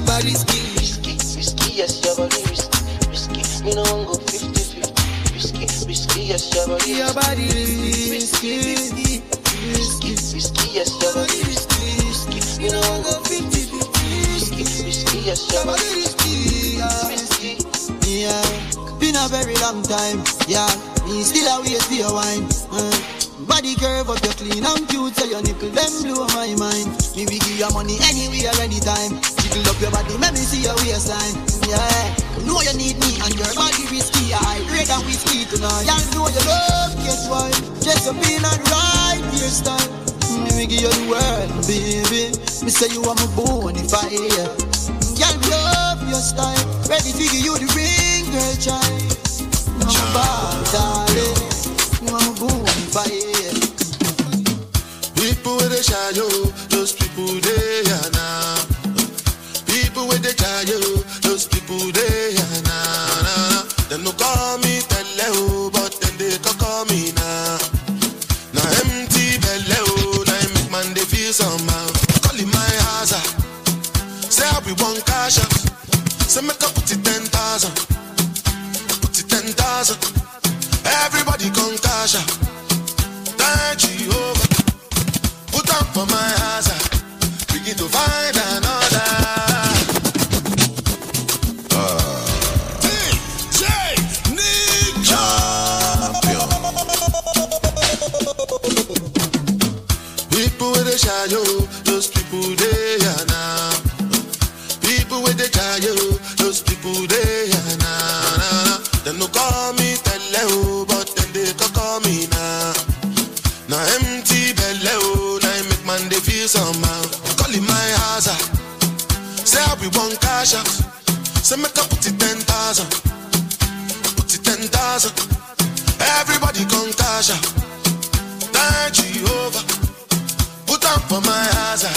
body risky. Risky, risky, yes, your body risky. Risky, me no want go 50-50. Risky, risky, yes, your body Your body risky, risky, Risky, risky, yes, your body risky. risky. You know I go 50 Risky, risky, yes, your body body risky, yeah. risky. Yeah, been a very long time. Yeah, me still a wait for your wine. Uh, body curve up, you're clean and cute, so your nipple them blow my mind. Me we give you money anywhere, anytime. Jiggle up your body, let me see your waistline. Yeah, know you need me and your body risky. I red and whiskey tonight. Y'all know you love, guess why? Just up in and right hairstyle. Me we give you the world, baby. Me say you are my bonfire. Girl, love your style. Ready to give you the ring, girl, child. I'm a bad darling. I'm a bonfire. People with shy yo, those people they are now. People with shy yo, those people they are now. Nah, nah. Them no call me tele oh, but then they can call me now. Now empty belly oh, now I make man they feel somehow. Calling my house, ah. say I be one cash out. Say make I put it ten thousand, put it ten thousand. Everybody come cash out. Put ah. DJ. People with the shy yo, those people they are now. People those people they are call me be one cash out. Say make I put it ten thousand, put it ten thousand. Everybody come cash out. Thank Jehovah, put up for my house, ah.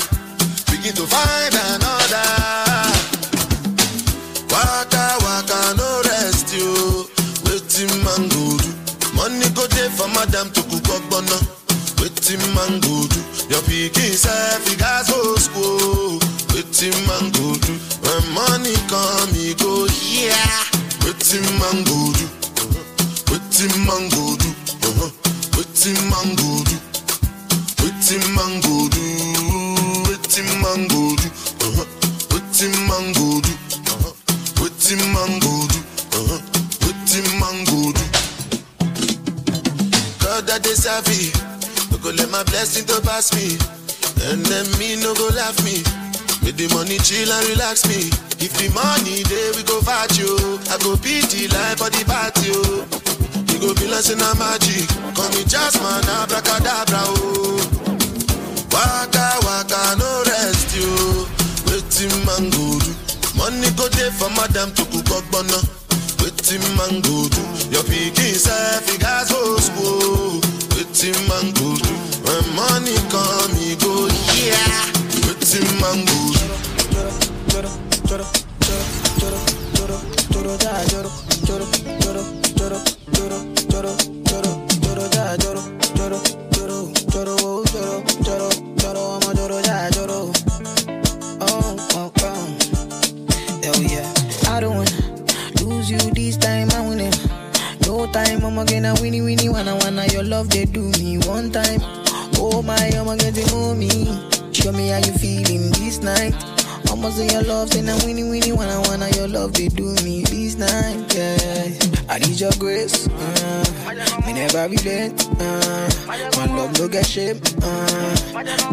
begin to find another. Waka waka no rest you. Waiting man go do. Money go there for madam to cook up bono. Waiting man go do. Your pikin self he gas go school. Waiting man go do. When money come he go yeah. Waiting man go do. Waiting man go do. Uh-huh. Waiting man go do. Waiting man go do. Waiting man go do. Uh-huh. Waiting man go do. Uh-huh. Waiting man go do. Waiting man go do. God that they serve me. No go let my blessing to pass me. Me no go laugh me. With the money chill and relax me. If the money there we go fight you. I go beat the life for the party. oh. You go be like in a magic. Call me just man abracadabra oh. Waka waka no rest you. Waiting man go do. Money go there for madam to cook up bono. Waiting man go do. Your pikin self he gas go school. Waiting man go do. When money come he go yeah. Waiting man go do. Hell yeah. I don't wanna lose you this time, I wanna. No time, I'm to winnie winnie wanna wanna your love they do me one time. Oh my, I'm going to know me. Show me how you feeling this night. Almost in your love, say now winnie winnie wanna wanna your love they do me this night. Yeah, I need your grace. Uh, me never relent. Uh, my love no get shame. Uh,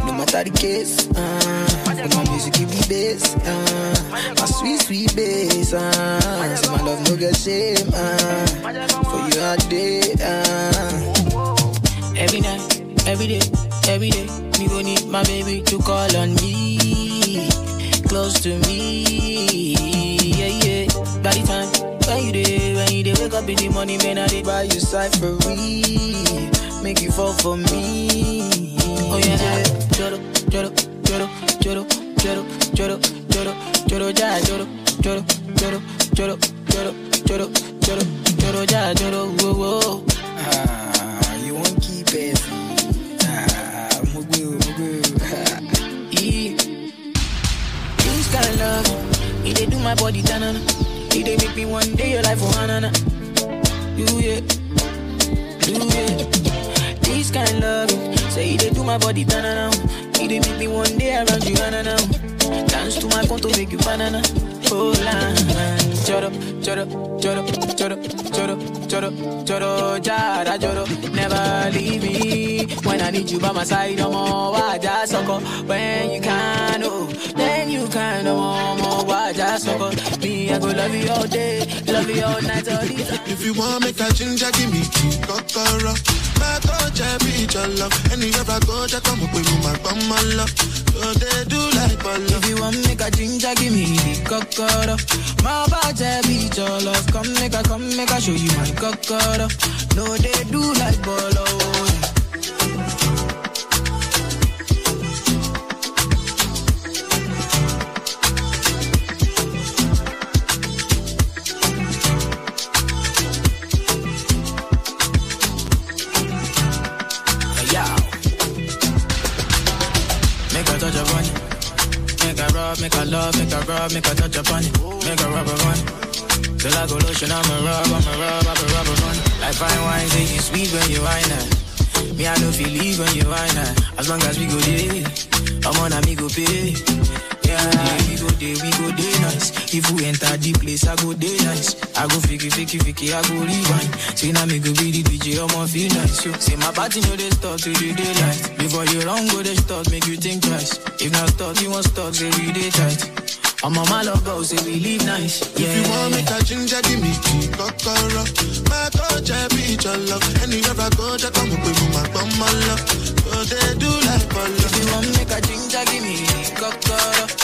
no matter the case. Uh, my music give me bass. Uh, my sweet sweet bass. Uh, so my love no get shame. Uh, for you all day. Uh, every night, every day, every day. Me go need my baby to call on me, close to me. Yeah, yeah. By the time when you day, when you day, wake up in the morning, man, I did buy you cyphery, make you fall for me. Oh yeah, joro, joro, joro, joro, joro, joro, joro, joro, ja, joro, joro, joro, joro, joro, joro, joro, joro, ja, joro, whoa, whoa. Ah, you won't keep it. Ah, mugu, mugu. Kind of love, He they do my body tanana. He they make me one day your life for hanana. You yeah, you yeah. This kind loving, say he they do my body tanana. He they make me one day around you hanana. Dance to my conto make you banana. Choro, choro, choro, choro, choro, choro, choro, jara, choro. Never leave me when I need you by my side. No more, just sucker when you can, oh, then you can, no more, more, just sucker. Me, I go love you all day, love you all night, all day. If you want make a ginger, give me key, kokoro. My coach, I be your love. Anywhere I go, just come up with my bum, my love. So they do like my love. If you want make a ginger, give me the cocoa. My body be your love. Come make a, come make a show you my cocoa. No, they do like bolo. Love, make a rub, make a touch upon it. Make a rub upon it. Till I go lotion, I'ma rub, I'ma rub, I'ma rub upon. Like fine wine, say you sweet when you wine it. Me, I know feel leave when you wine it. As long as we go there, I'm on a me go pay. Yeah, we go there, we go there nice. If we enter the place, I go there nice. I go fiki, fiki, fiki, I go rewind. Say now me go be the DJ, I'ma feel nice. Yo. Say my party know they start to the daylight. Before you run, go they start, make you think twice. If not start, you want start, say we day tight. I'm on my love go, say we live nice. Yeah. If you want make a ginger, give me key, kokoro. My coach, I be your love. Anywhere I go, just come up with my bum, my love. So they do like my If you want make a ginger, give me cocoa.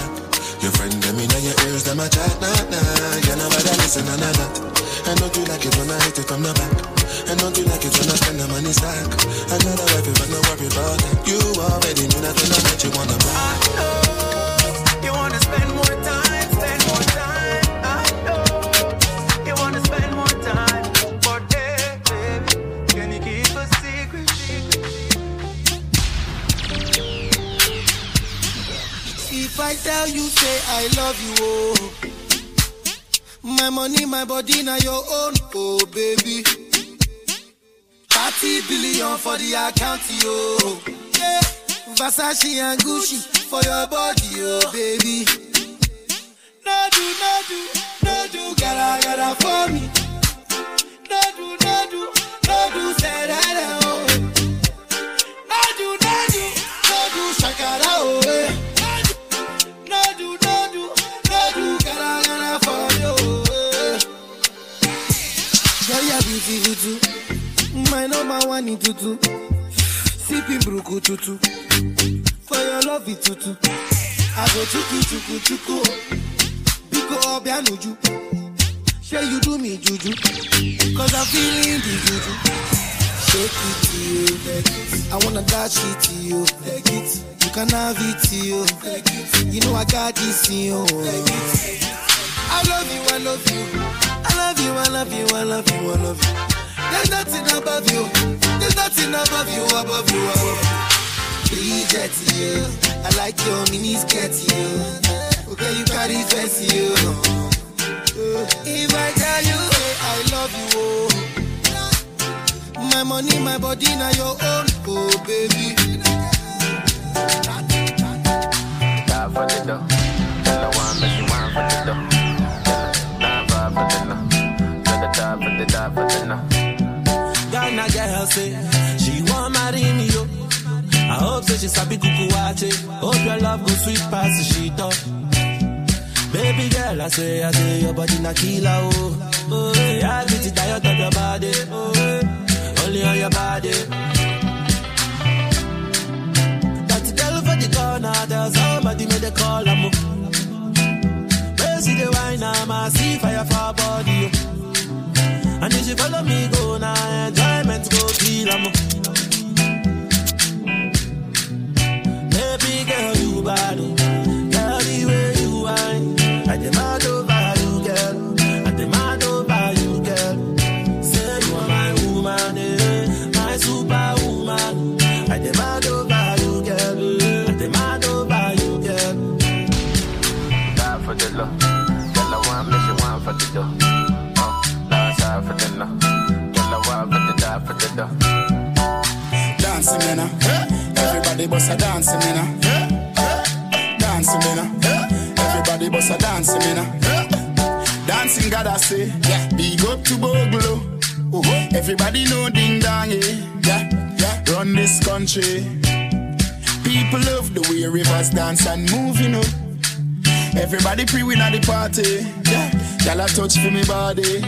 them a chat, nah, nah. You know better listen and a lot And don't you like it when I hit it from the back. And don't you like it when I spend the money stack. I know the wife, but no worry about that You already knew nothing about you wanna buy I know I tell you, say I love you, oh. My money, my body, now your own, oh baby. 30 billion for the account, yo. Yeah. Versace and Gucci for your body, oh baby. No do, no do, no do, gotta, gotta for me. No do, no do, no do, that, oh. No do, no do, no do, shakara, oh. eh. Beautiful too. My number one in tutu. Sipping bruku tutu. For your love it tutu. I go chuku chuku chuku. Biko obianuju. Say you do me juju. Cause I'm feeling the juju. Shake it to you. I wanna dash it to you. Take it. You can have it to you. Take it. You know I got this in you. I love you, I love you. I love you, I love you, I love you, I love you. There's nothing above you. There's nothing above you, above you, above you. Bridget, you. I like your mini skirt, you. Okay, you carry fancy, you. If I tell you, I love you, oh. My money, my body, now your own, oh baby. Die for the dough. Tell her you wine for the dough. Die for the her die for the die for the. Ghana girl say she want marry me yo. I hope say she sabi kuku wache. Hope your love go sweet past the shit up. Oh. Baby girl, I say, I say your body na killer oh. Oh, yeah, I get it tired of your body. Oh, only on your body. That girl for the corner, there's somebody made a call. I'm the wine, I'm a sea fire for body. And if you follow me, go now, nah, uh, enjoyment go feel I'm Baby girl, you bad, girl, the way you wine, I demand. Now? bust a dance me now. Dance me now. Everybody bust a dance me. Dancing God I say, yeah. Big up to Boglo. Uh-huh. Everybody know ding dong, yeah. yeah. yeah. Run this country. People love the way rivers dance and move, you know. Everybody pre-win at the party. Yeah. Y'all touch for me body.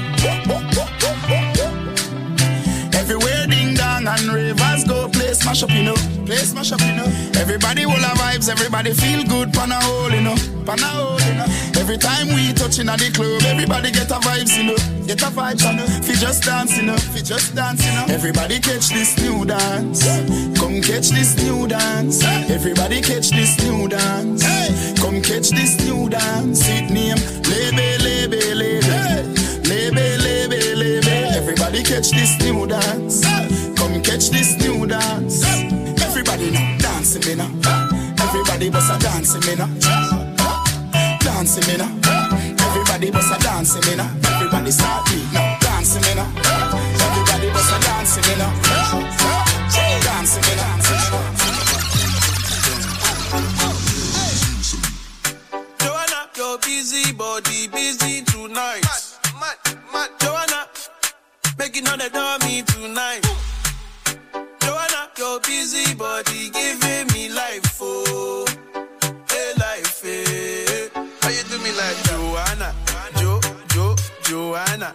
Everywhere ding dong and ravers go play smash up, you know. Play smash up, you know. Everybody will have vibes, everybody feel good, pan a hole, you know. Pan a hole, you know. Every time we touching at the club, everybody get a vibes, you know. Get a vibes, you know. Fi just dance, you know. Fi just dance, you know. Everybody catch this new dance. Come catch this new dance. Everybody catch this new dance. Come catch this new dance. It name Lebe, Lebe, Lebe. Lebe, Lebe, Lebe. Everybody catch this new dance. Come catch this new dance. Everybody now dancing me now. Everybody bust a dancing me now. Dancing me now. Everybody bust a dancing me now. Everybody start beat now. Dancing me now. Everybody bust a dancing me now. Dancing me now. Joanna, your busy body busy tonight. Mad, mad, mad. Joanna, making all the dummy tonight. Joanna, your busy body giving me life, oh, hey life, hey. How you do me like Joanna, Jo, Jo, Joanna?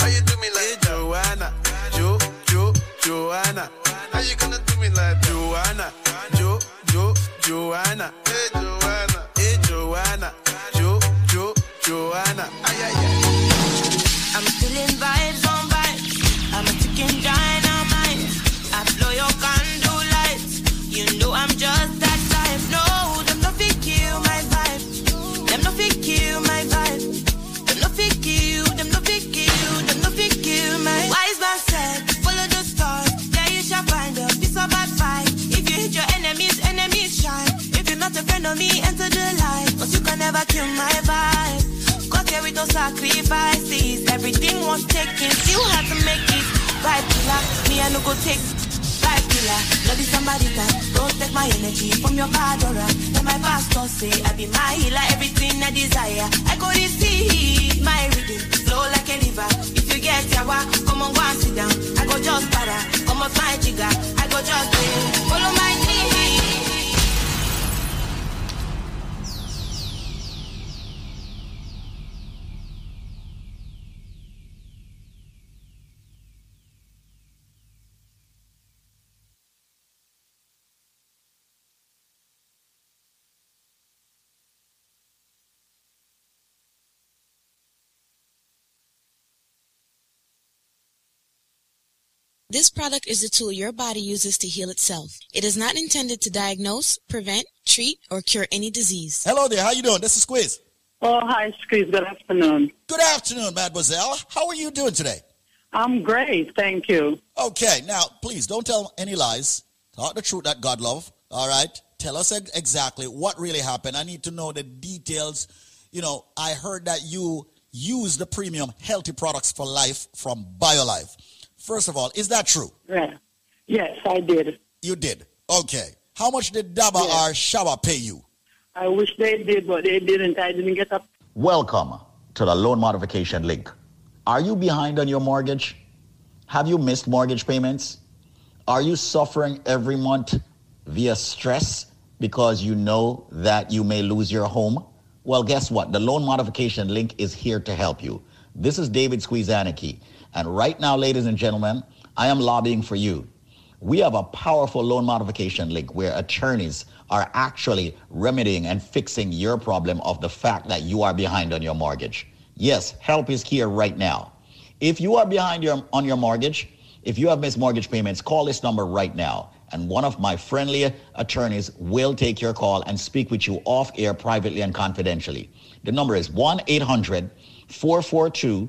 How you do me like eh, Joanna, Jo, Jo, Joanna? How you gonna do me like Joanna, Jo, Jo, Joanna? Hey Joanna, hey Joanna, Jo, Jo, Joanna? Ay ay ay. I'm feeling vibes I'm just that type. No, them my vibe. Them my vibe. Them. Them. Them my. Wise man said, follow the. There you shall find a of. If you hit your enemies, enemies shine. If you're not a friend of me, enter the light. Cause you can never kill my here sacrifices. Everything was taken, still had to make it. Right me I no go take. Killer, is somebody that don't take my energy from your bad aura. Then my pastor say I be my healer, everything I desire. I go receive my rhythm, flow like a river. If you get yawa, come on go and sit down. I go just para, come off my jigger. I go just eh, follow my lead. This product is a tool your body uses to heal itself. It is not intended to diagnose, prevent, treat, or cure any disease. Hello there. How you doing? This is Squeeze. Oh, hi, Squeeze. Good afternoon. Good afternoon, mademoiselle. How are you doing today? I'm great. Thank you. Okay, now please don't tell any lies. Talk the truth that God love. All right. Tell us ex- exactly what really happened. I need to know the details. You know, I heard that you use the premium healthy products for life from BioLife. First of all, is that true? Yeah. Yes, I did. You did. Okay. How much did Daba Yeah. or Shaba pay you? I wish they did, but they didn't. I didn't get up. Welcome to the loan modification link. Are you behind on your mortgage? Have you missed mortgage payments? Are you suffering every month via stress because you know that you may lose your home? Well, guess what? The loan modification link is here to help you. This is David Squeezaniki. And right now, ladies and gentlemen, I am lobbying for you. We have a powerful loan modification link where attorneys are actually remedying and fixing your problem of the fact that you are behind on your mortgage. Yes, help is here right now. If you are behind your, on your mortgage, if you have missed mortgage payments, call this number right now. And one of my friendly attorneys will take your call and speak with you off air privately and confidentially. The number is 1 800 442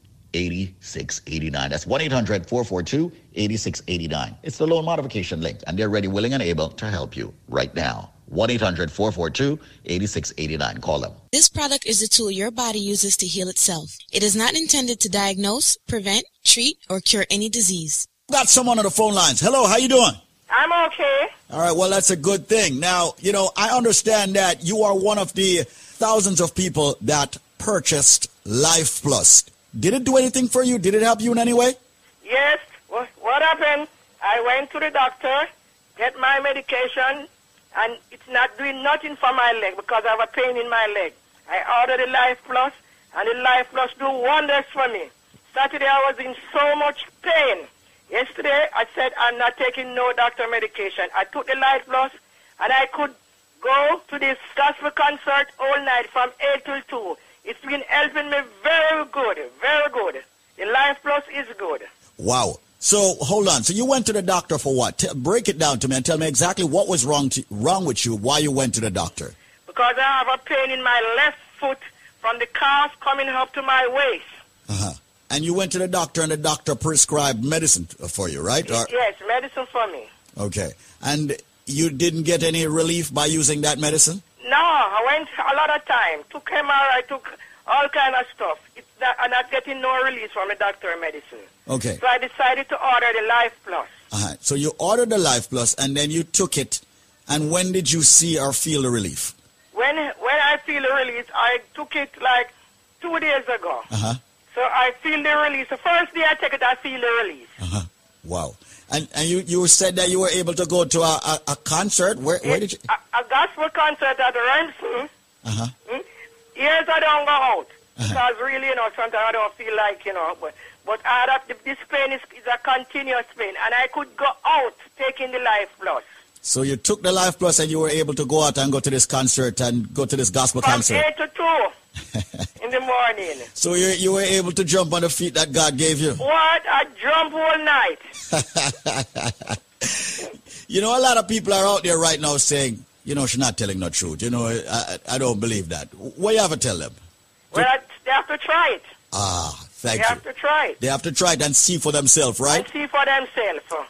8689. That's 1 800 442 8689. It's the loan modification link, and they're ready, willing, and able to help you right now. 1 800 442 8689. Call them. This product is a tool your body uses to heal itself. It is not intended to diagnose, prevent, treat, or cure any disease. Got someone on the phone lines. Hello, how you doing? I'm okay. All right, well, that's a good thing. Now, you know, I understand that you are one of the thousands of people that purchased Life Plus. Did it do anything for you? Did it help you in any way? Yes. What, happened? I went to the doctor, get my medication, and it's not doing nothing for my leg because I have a pain in my leg. I ordered the Life Plus, and the Life Plus do wonders for me. Saturday I was in so much pain. Yesterday I said I'm not taking no doctor medication. I took the Life Plus, and I could go to this gospel concert all night from 8 till 2. It's been helping me very good, very good. The Life Plus is good. Wow. So hold on. So you went to the doctor for what? T- break it down to me and tell me exactly what was wrong to, wrong with you. Why you went to the doctor? Because I have a pain in my left foot from the calf coming up to my waist. Uh-huh. And you went to the doctor and the doctor prescribed medicine for you, right? Or, Yes, medicine for me. okay. And you didn't get any relief by using that medicine? No, I went a lot of time. Took MRI, I took all kind of stuff. It's not, I'm not getting no release from the doctor medicine. Okay. So I decided to order the Life Plus. Uh-huh. So you ordered the Life Plus and then you took it. And when did you see or feel the relief? When when I feel the release, I took it like two days ago. Uh-huh. So I feel the release. The first day I take it, I feel the release. Uh-huh. Wow. And and you, you said that you were able to go to a, a, a concert. Where where did you? A, a gospel concert at the Remsen. Uh-huh. Hmm? Years I don't go out. Because really, you know, sometimes I don't feel like, you know, but, but I had, this pain is, is a continuous pain. And I could go out taking the Life Plus. So you took the Life Plus and you were able to go out and go to this concert and go to this gospel From concert. 8 to 2 in the morning. So you you were able to jump on the feet that God gave you. What? I jump all night. You know, a lot of people are out there right now saying, you know, she's not telling the truth. You know, I, I, don't believe that. What you have to tell them? Well, they have to try it. Ah, thank they you. They have to try it. They have to try it and see for themselves, right? And see for themselves.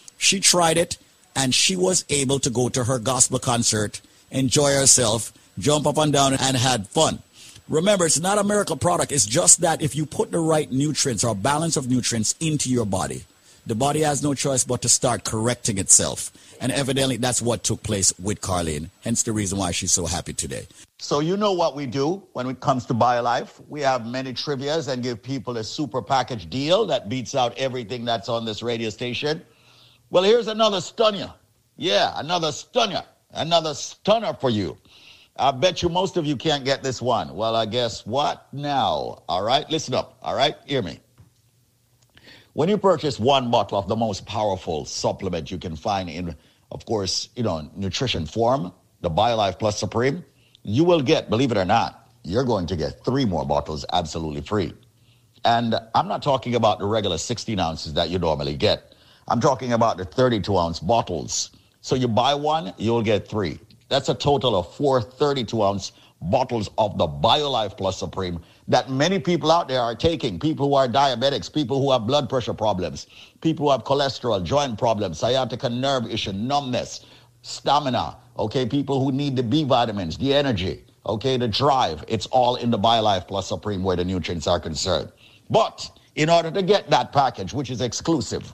She tried it and she was able to go to her gospel concert, enjoy herself, jump up and down and had fun. Remember, it's not a miracle product. It's just that if you put the right nutrients or balance of nutrients into your body, the body has no choice but to start correcting itself. And evidently that's what took place with Carlene. Hence the reason why she's so happy today. So you know what we do when it comes to BioLife. We have many trivias and give people a super package deal that beats out everything that's on this radio station. Well, here's another stunner. Yeah, another stunner. Another stunner for you. I bet you most of you can't get this one. Well, I guess what now? All right, listen up. All right, hear me. When you purchase one bottle of the most powerful supplement you can find in, of course, you know, nutrition form, the BioLife Plus Supreme, you will get, believe it or not, you're going to get three more bottles absolutely free. And I'm not talking about the regular 16 ounces that you normally get. I'm talking about the 32 ounce bottles. So you buy one, you'll get three. That's a total of four 32 ounce bottles of the BioLife Plus Supreme that many people out there are taking. People who are diabetics, people who have blood pressure problems, people who have cholesterol, joint problems, sciatica nerve issue, numbness, stamina, okay, people who need the B vitamins, the energy, okay, the drive. It's all in the BioLife Plus Supreme where the nutrients are concerned. But in order to get that package, which is exclusive,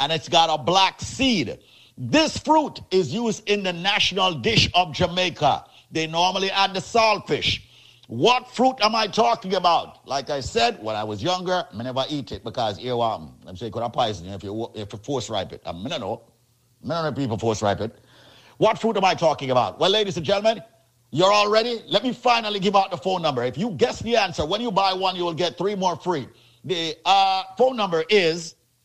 and it's got a black seed. This fruit is used in the national dish of Jamaica. They normally add the saltfish. What fruit am I talking about? Like I said, when I was younger, I never eat it because earworm. I'm saying could have poison if you if you force ripe it. I don't know. None of the people force ripe it. What fruit am I talking about? Well, ladies and gentlemen, you're all ready? Let me finally give out the phone number. If you guess the answer, when you buy one, you will get three more free. The uh, phone number is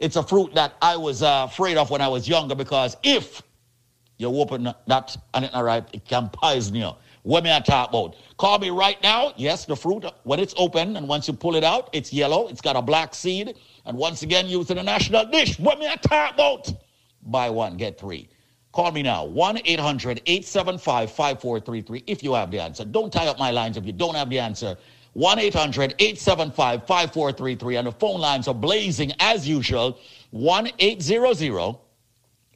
It's a fruit that I was uh, afraid of when I was younger because if you open that and it's not ripe, it can poison you. What may I talk about? Call me right now. Yes, the fruit, when it's open and once you pull it out, it's yellow. It's got a black seed. And once again, used in a national dish. What may I talk about? Buy one, get three. Call me now, 1 800 875 5433 if you have the answer. Don't tie up my lines if you don't have the answer. 1 800 875 5433. And the phone lines are blazing as usual 1 800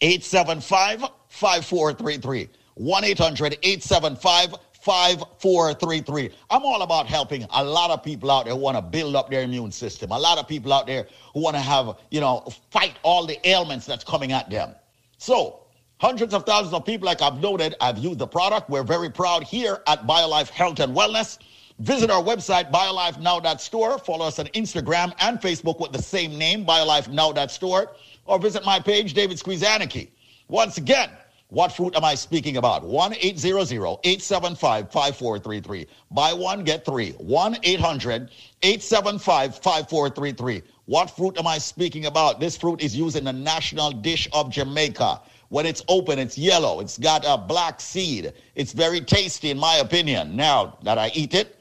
875 5433. 1 800 875 5433. I'm all about helping a lot of people out there who want to build up their immune system. A lot of people out there who want to have, you know, fight all the ailments that's coming at them. So, hundreds of thousands of people, like I've noted, I've used the product. We're very proud here at BioLife Health and Wellness Visit our website, biolifenow.store. Follow us on Instagram and Facebook with the same name, biolifenow.store. Or visit my page, David Squeezaniki. Once again, what fruit am I speaking about? 1 800 875 5433. Buy one, get three. 1 800 875 5433. What fruit am I speaking about? This fruit is used in the national dish of Jamaica. When it's open, it's yellow. It's got a black seed. It's very tasty, in my opinion. Now that I eat it,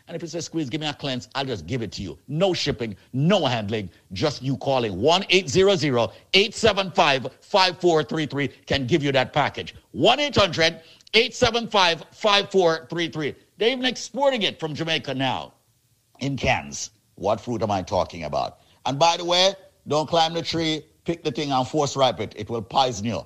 And if it says squeeze, give me a cleanse, I'll just give it to you. No shipping, no handling, just you calling 1 800 875 5433 can give you that package. 1 800 875 5433. They're even exporting it from Jamaica now in cans. What fruit am I talking about? And by the way, don't climb the tree, pick the thing and force ripe it. It will poison you.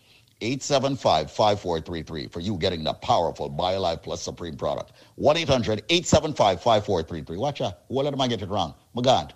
875 5433 for you getting the powerful BioLife Plus Supreme product. 1 800 875 5433. Watch out. What let I get it wrong? My God.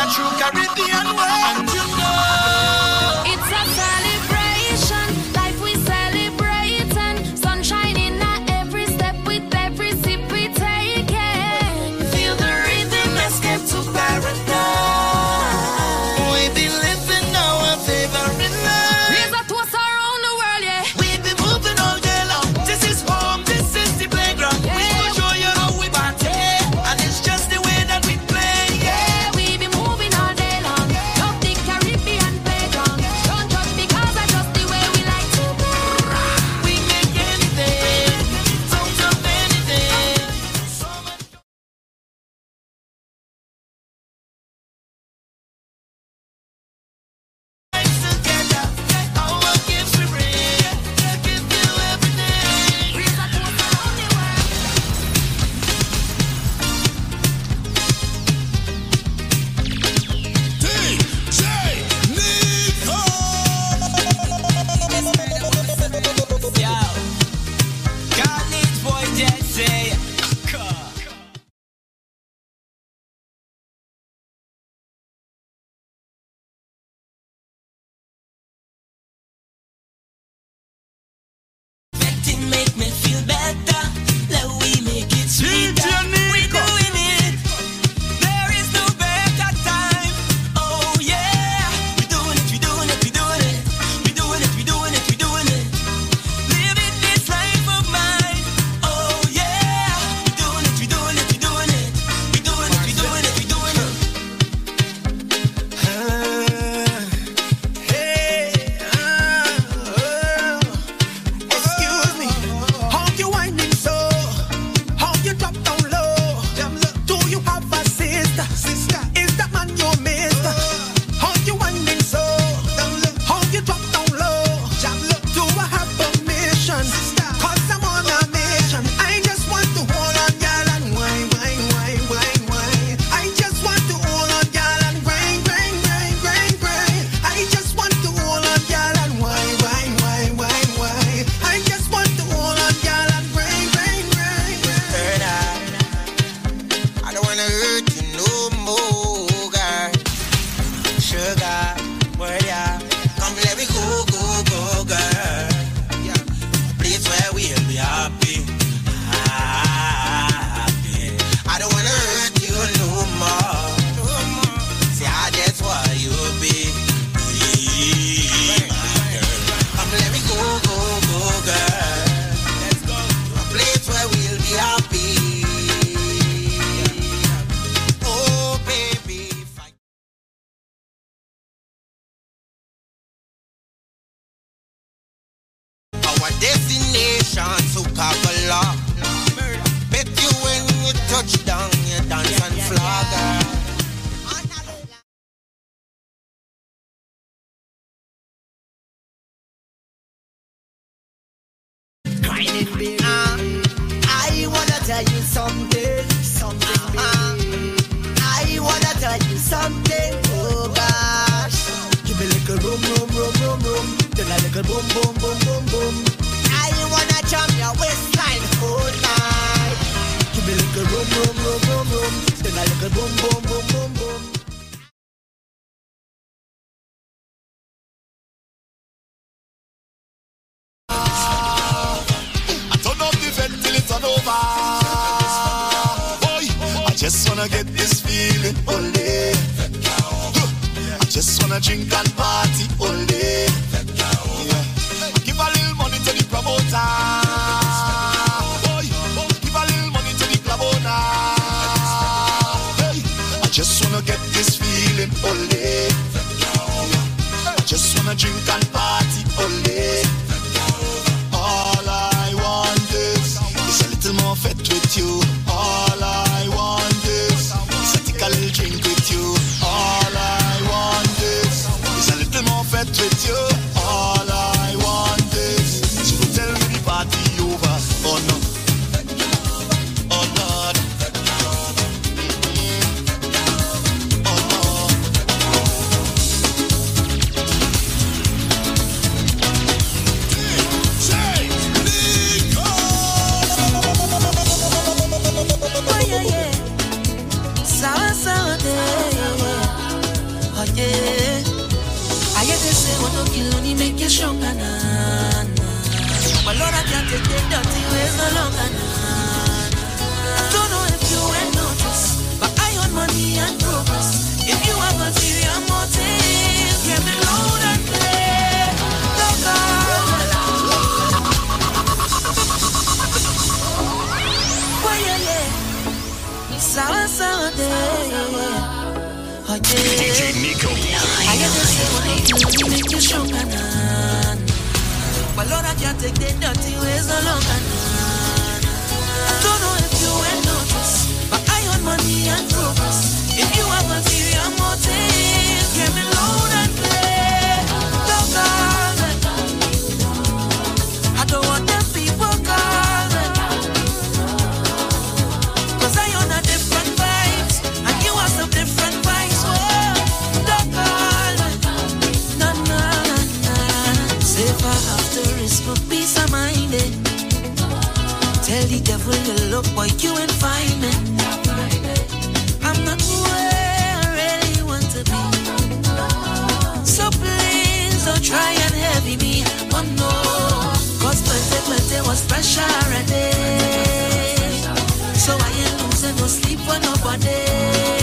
A true Caribbean way. And you know gonna drink. can't take the dirty ways no longer. Nah, nah. I don't know if you ain't noticed, but I own money and progress. It careful you look, boy, you ain't find me. I'm not where I really want to be. So please don't try and heavy me. Oh no, cause plenty, plenty was pressure already. So I ain't losing no sleep for nobody.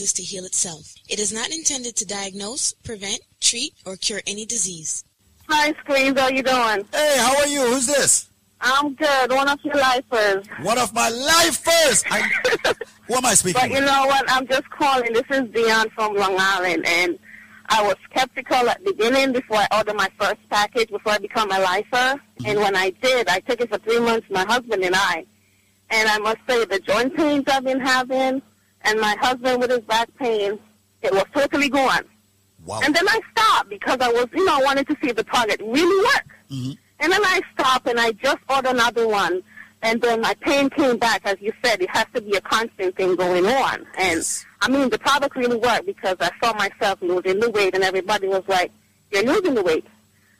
Your to heal itself. It is not intended to diagnose, prevent, treat, or cure any disease. Hi, Squeeze. How you doing? Hey, how are you? Who's this? I'm good. One of your lifers. One of my lifers. I, who am I speaking But you know what? I'm just calling. This is Dion from Long Island, and I was skeptical at the beginning before I ordered my first package before I become a lifer. Mm-hmm. And when I did, I took it for three months, my husband and I. And I must say, the joint pains I've been having, and my husband with his back pain, it was totally gone. Wow. And then I stopped because I was, you know, I wanted to see if the product really worked. Mm. And then I stopped and I just ordered another one. And then my pain came back. As you said, it has to be a constant thing going on. And I mean, the product really worked because I saw myself losing the weight and everybody was like, you're losing the weight.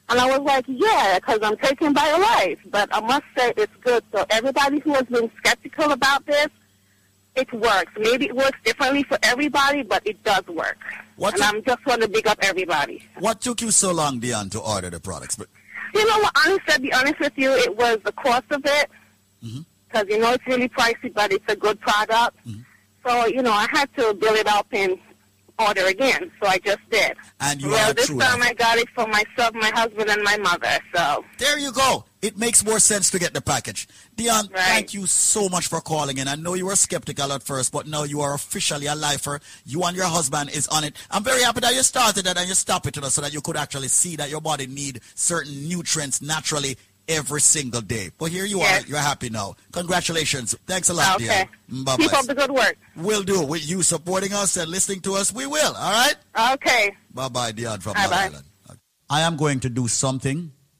And I was like, yeah, because I'm taking BioLife. But I must say it's good. So everybody who has been skeptical about this, it works. Maybe it works differently for everybody, but it does work. What and I'm just want to big up everybody. What took you so long, Dion, to order the products? But You know what? Honestly, to be honest with you, it was the cost of it. Mm-hmm. Because, you know, it's really pricey, but it's a good product. Mm-hmm. So, you know, I had to build it up and order again. So I just did. And you well, this time I got it for myself, my husband, and my mother. So there you go. It makes more sense to get the package. Dion, thank you so much for calling in. I know you were skeptical at first, but now you are officially a lifer. You and your husband is on it. I'm very happy that you started it and you stopped it you know, so that you could actually see that your body need certain nutrients naturally every single day. But here you are. You're happy now. Congratulations. Thanks a lot, Okay. Dion. Mm, bye-bye. keep up the good work. We'll do. With you supporting us and listening to us, we will. All right? Okay. Bye-bye, Dion from Bye-bye. Island. I am going to do something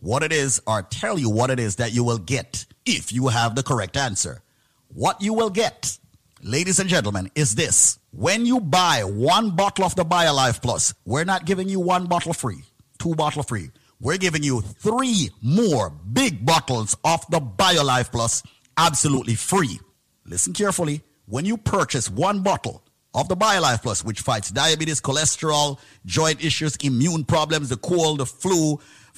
what it is or tell you what it is that you will get if you have the correct answer. What you will get, ladies and gentlemen, is this. When you buy one bottle of the BioLife Plus, we're not giving you one bottle free, two bottle free. We're giving you three more big bottles of the BioLife Plus absolutely free. Listen carefully. When you purchase one bottle, of the BioLife Plus, which fights diabetes, cholesterol, joint issues, immune problems, the cold, the flu,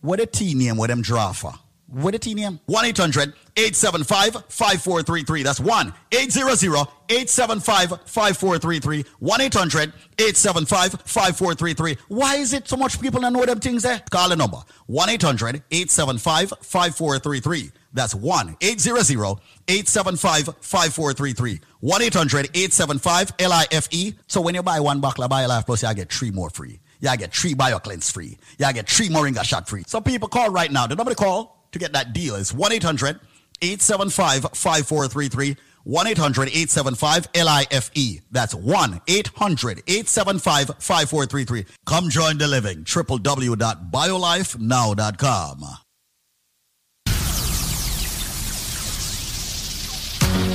What a tea name, what them draw for? What a tea name? 1 800 875 5433. That's 1 800 875 5433. 1 800 875 5433. Why is it so much people don't know them things there? Call the number 1 800 875 5433. That's 1 800 875 5433. 1 800 875 LIFE. So when you buy one bottle of BioLife Plus, you get three more free. You get three BioCleanse free. Y'all get three Moringa shot free. So people call right now. The number to call to get that deal is 1 800 875 5433. 1 800 875 LIFE. That's 1 800 875 5433. Come join the living. www.biolifenow.com.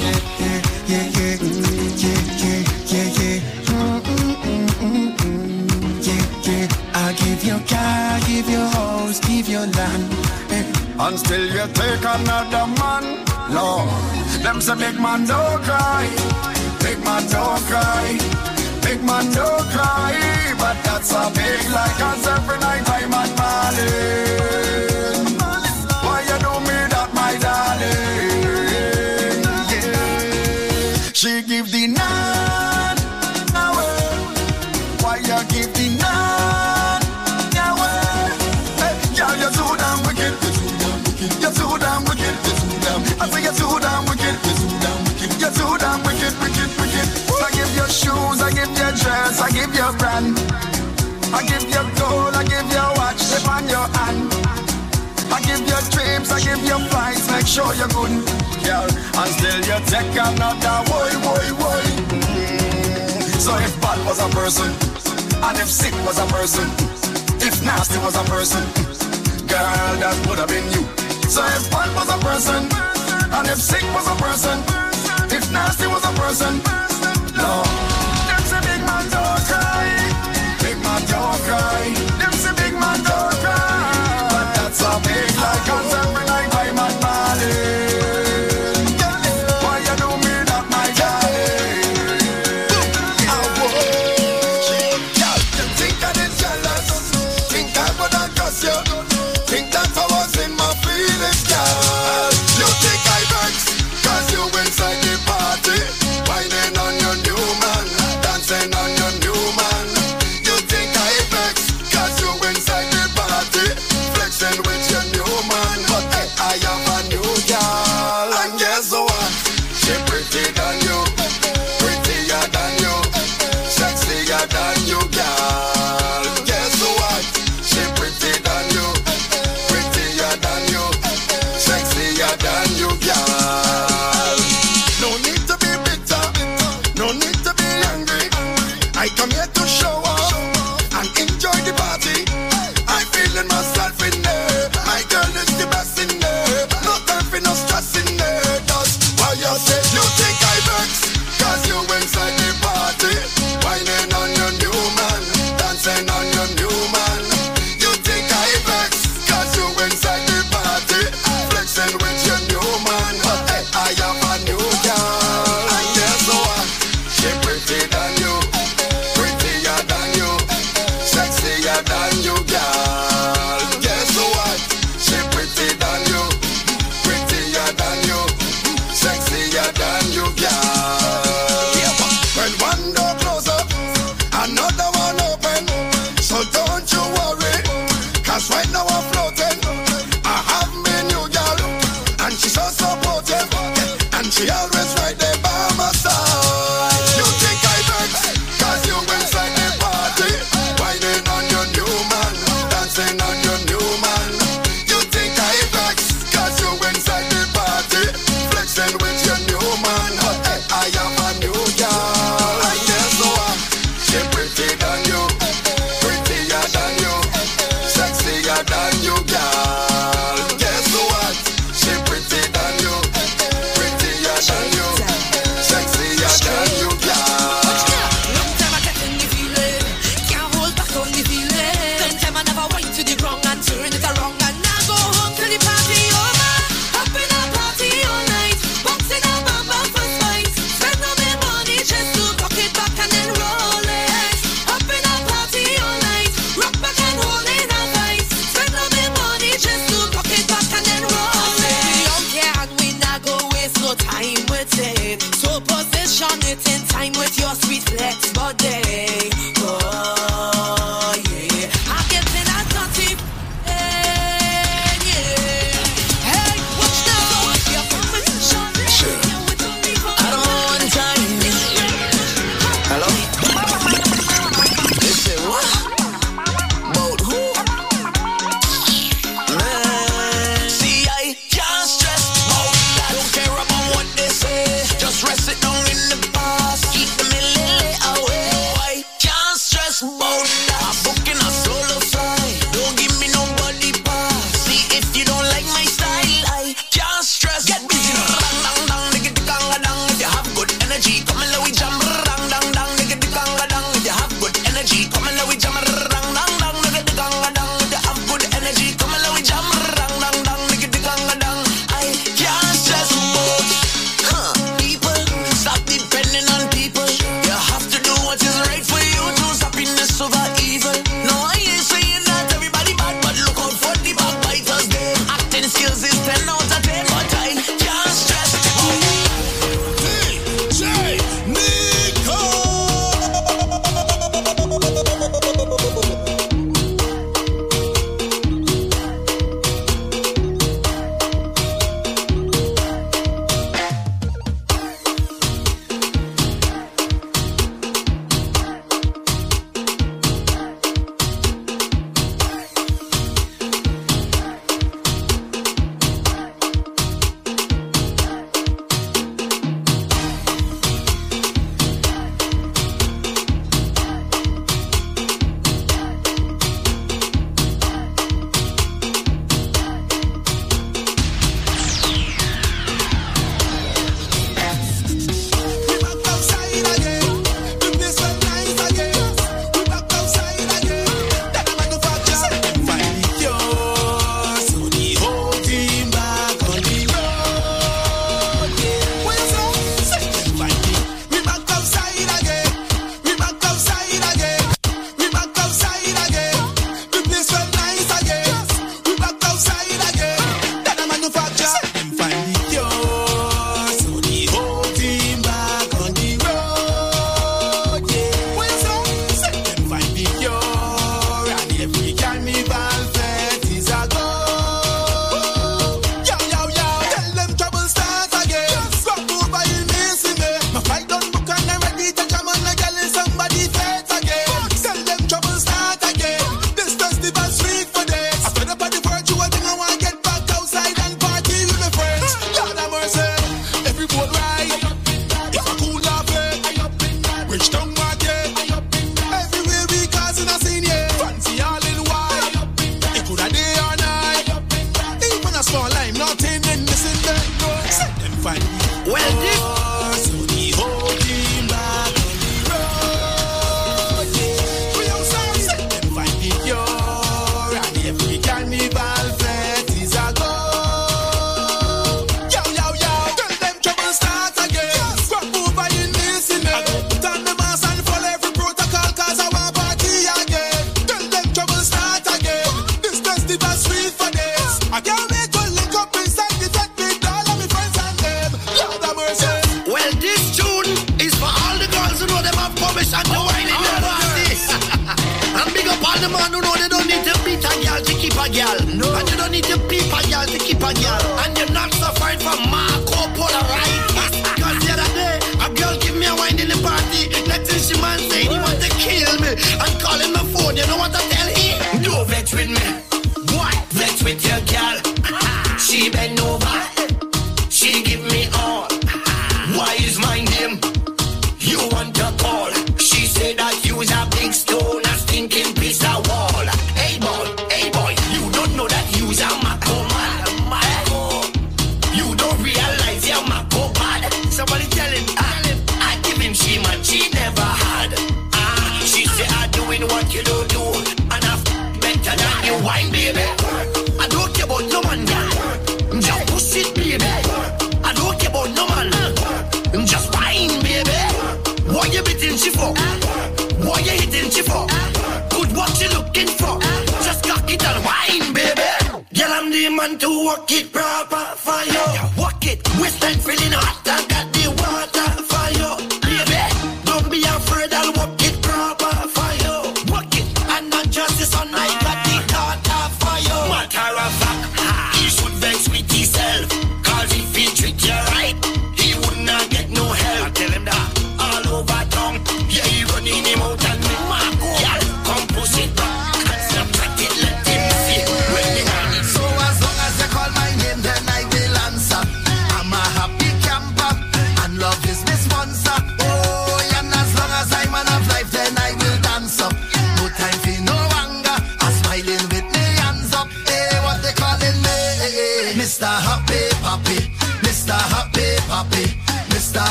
yeah, yeah, yeah, you give you house, give you land. And still you take another man, Lord. Them say big man don't cry, big man don't cry, big man don't cry. But that's a big lie, cause every night I'm at Marlin. Why you do me that, my darling? Yeah. She give dress, I give you brand. I give you gold, I give you watch, slip on your hand. I give you dreams, I give you flights, make sure you're good, girl. And still you take another boy, boy, boy. So if bad was a person, and if sick was a person, if nasty was a person, girl, that would have been you. So if bad was a person, and if sick was a person, if nasty was a person, no,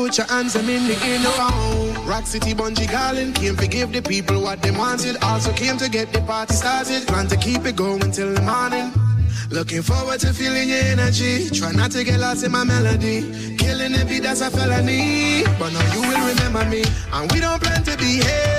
put your hands them in the in around. Rock City Bunji Garlin came to give the people what they wanted. Also came to get the party started. Plan to keep it going till the morning. Looking forward to feeling your energy. Try not to get lost in my melody. Killing every beat, that's a felony. But now you will remember me. And we don't plan to be here.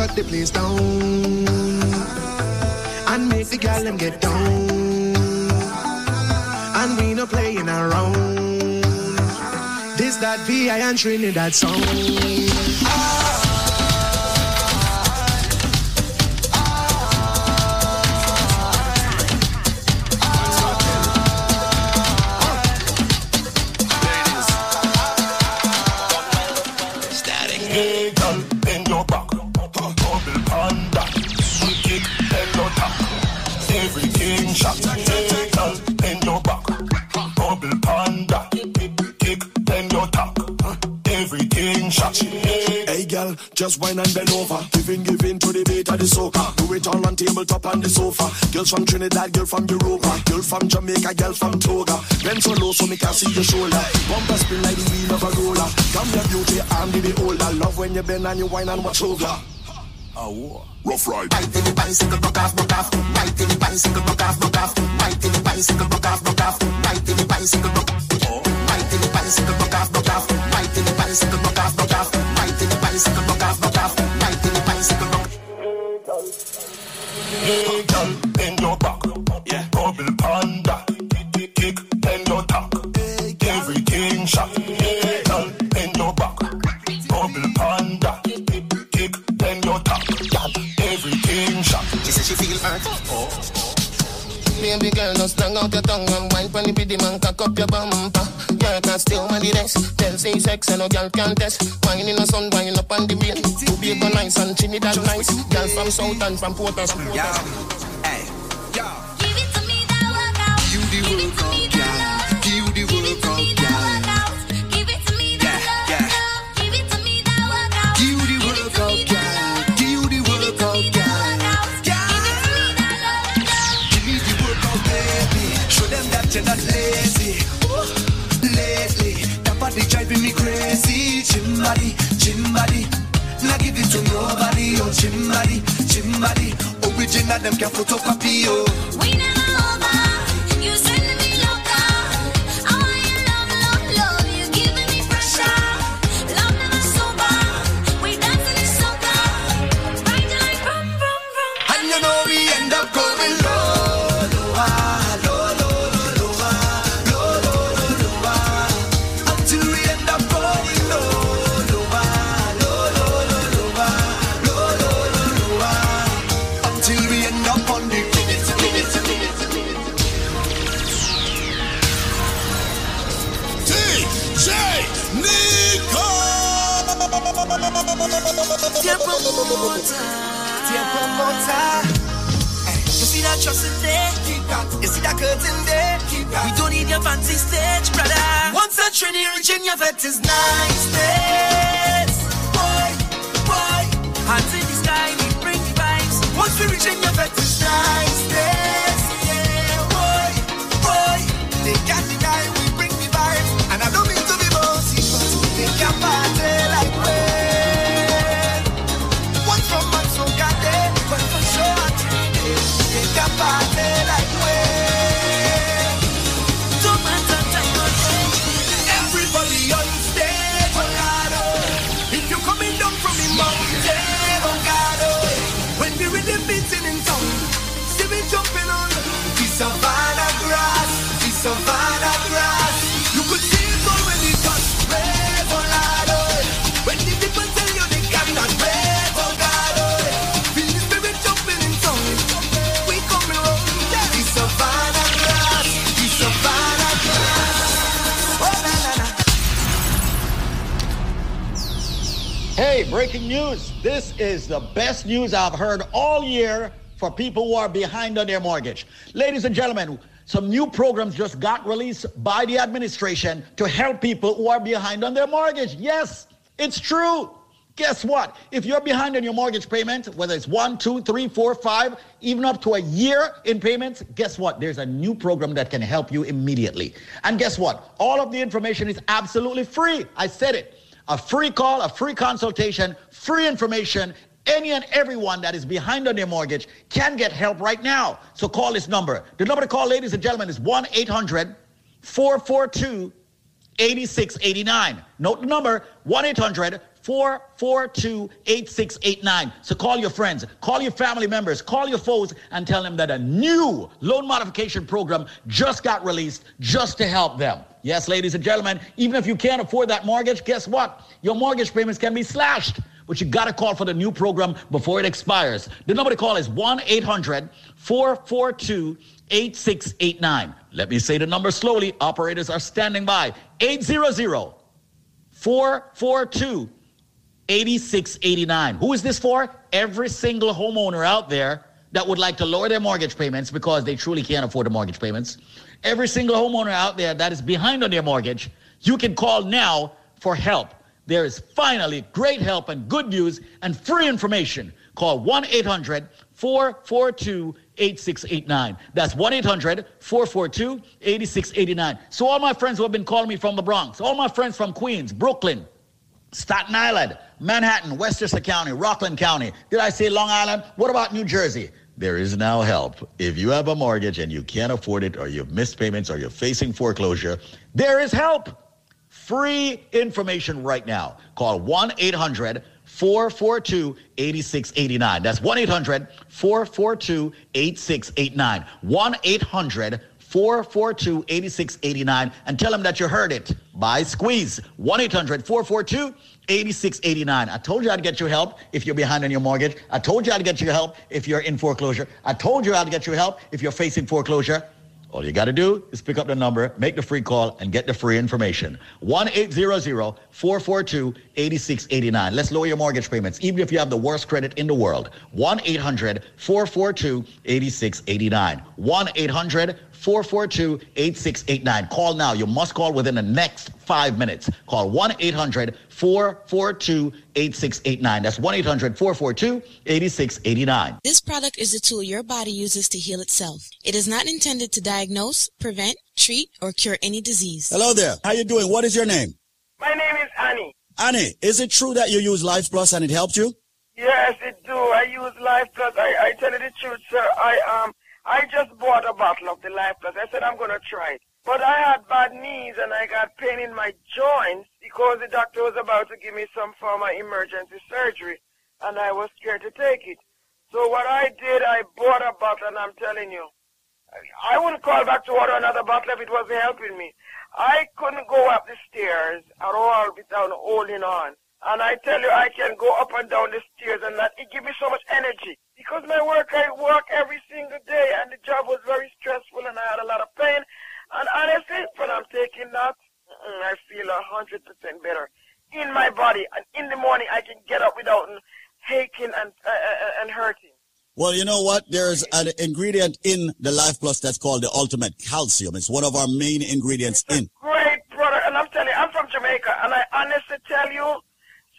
shut the place down and make the gal them get down. And we no playing around. This that VI and Trinidad sound. Ah. just wine and bend over. Giving, giving to the beat of the soca. Do it all on tabletop and the sofa. Girls from Trinidad, girl from Europa. Girl from Jamaica, girl from Toga. Bend so low so me can see your shoulder. Bumper spin like the wheel of a roller. Come your beauty and the beholder. Love when you bend and you wine and watch over. Oh, rough ride. Right in the bicycle, buck off, buck off. Right in the bicycle, buck off, buck off. Right in the bicycle, buck off, buck off. Right in the bicycle, buck off. hurt. Baby girl, just strung out your tongue and wine pon the pretty man, cock up your bumper. Girl can steal my dress, tell say sex and no girl can test. Wine in the sun, wine up on the beach. To be a nice and Trinidad nice. Girl from South and from Port Harcourt. Yeah, hey, yeah. Chimbadi, chimbadi. Now give it to nobody, oh chimbadi, chimbadi. Original oh, them can photocopy, oh. We never over. You sending me loca. I want your love, love, love. You giving me pressure. Love never sober. We dancing in soca. Ride like vroom, vroom, vroom. And you know we end up going promoter, dear promoter. You see that trust in there? Keep that. You see that curtain there? Keep that. We don't need your fancy stage, brother. Once that trinity reach in your vet is nice days. Boy, boy. Hands in the sky, we bring the vibes. Once we reach in your vet is nice days. Yeah, boy, boy. They can't deny breaking news. This is the best news I've heard all year for people who are behind on their mortgage. Ladies and gentlemen, some new programs just got released by the administration to help people who are behind on their mortgage. Yes, it's true. Guess what? If you're behind on your mortgage payment, whether it's one, two, three, four, five, even up to a year in payments, guess what? There's a new program that can help you immediately. And guess what? All of the information is absolutely free. I said it. A free call, a free consultation, free information. Any and everyone that is behind on their mortgage can get help right now. So call this number. The number to call, ladies and gentlemen, is 1 800 442 8689. Note the number 1 800 442 8689. So call your friends, call your family members, call your foes, and tell them that a new loan modification program just got released just to help them. Yes, ladies and gentlemen, even if you can't afford that mortgage, guess what? Your mortgage payments can be slashed. But you got to call for the new program before it expires. The number to call is 1 800 442 8689. Let me say the number slowly. Operators are standing by. 800 442 8689. Who is this for? Every single homeowner out there that would like to lower their mortgage payments because they truly can't afford the mortgage payments. Every single homeowner out there that is behind on their mortgage, you can call now for help. There is finally great help and good news and free information. Call 1 800 442 8689. That's 1 800 442 8689. So, all my friends who have been calling me from the Bronx, all my friends from Queens, Brooklyn, Staten Island, Manhattan, Westchester County, Rockland County. Did I say Long Island? What about New Jersey? There is now help. If you have a mortgage and you can't afford it, or you've missed payments, or you're facing foreclosure, there is help. Free information right now. Call 1 800 442 8689. That's 1 800 442 8689. 1 800 442 8689 and tell them that you heard it by Squeeze. 1 800 442 8689. I told you I'd get you help if you're behind on your mortgage. I told you I'd get you help if you're in foreclosure. I told you I'd get you help if you're facing foreclosure. All you got to do is pick up the number, make the free call, and get the free information. 1 800 442 8689. Let's lower your mortgage payments, even if you have the worst credit in the world. 1 800 442 8689. 1 800 442 8689. Call now. You must call within the next five minutes. Call 1 800 442 8689. That's 1 800 442 8689. This product is a tool your body uses to heal itself. It is not intended to diagnose, prevent, treat, or cure any disease. Hello there. How you doing? What is your name? My name is Annie. Annie, is it true that you use Life Plus and it helped you? Yes, it do. I use Life Plus. I, I tell you the truth, sir. I um I just bought a bottle of the Life Plus. I said I'm gonna try it. But I had bad knees and I got pain in my joints because the doctor was about to give me some form of emergency surgery and I was scared to take it. So what I did, I bought a bottle and I'm telling you, I wouldn't call back to order another bottle if it wasn't helping me. I couldn't go up the stairs at all without holding on. And I tell you, I can go up and down the stairs and that, it gives me so much energy. Because my work, I work every single day and the job was very stressful and I had a lot of pain. And honestly, when I'm taking that, mm, I feel a hundred percent better in my body. And in the morning, I can get up without aching and, uh, uh, and hurting. Well, you know what? There's an ingredient in the Life Plus that's called the ultimate calcium. It's one of our main ingredients in. Great brother, And I'm telling you, I'm from Jamaica. And I honestly tell you,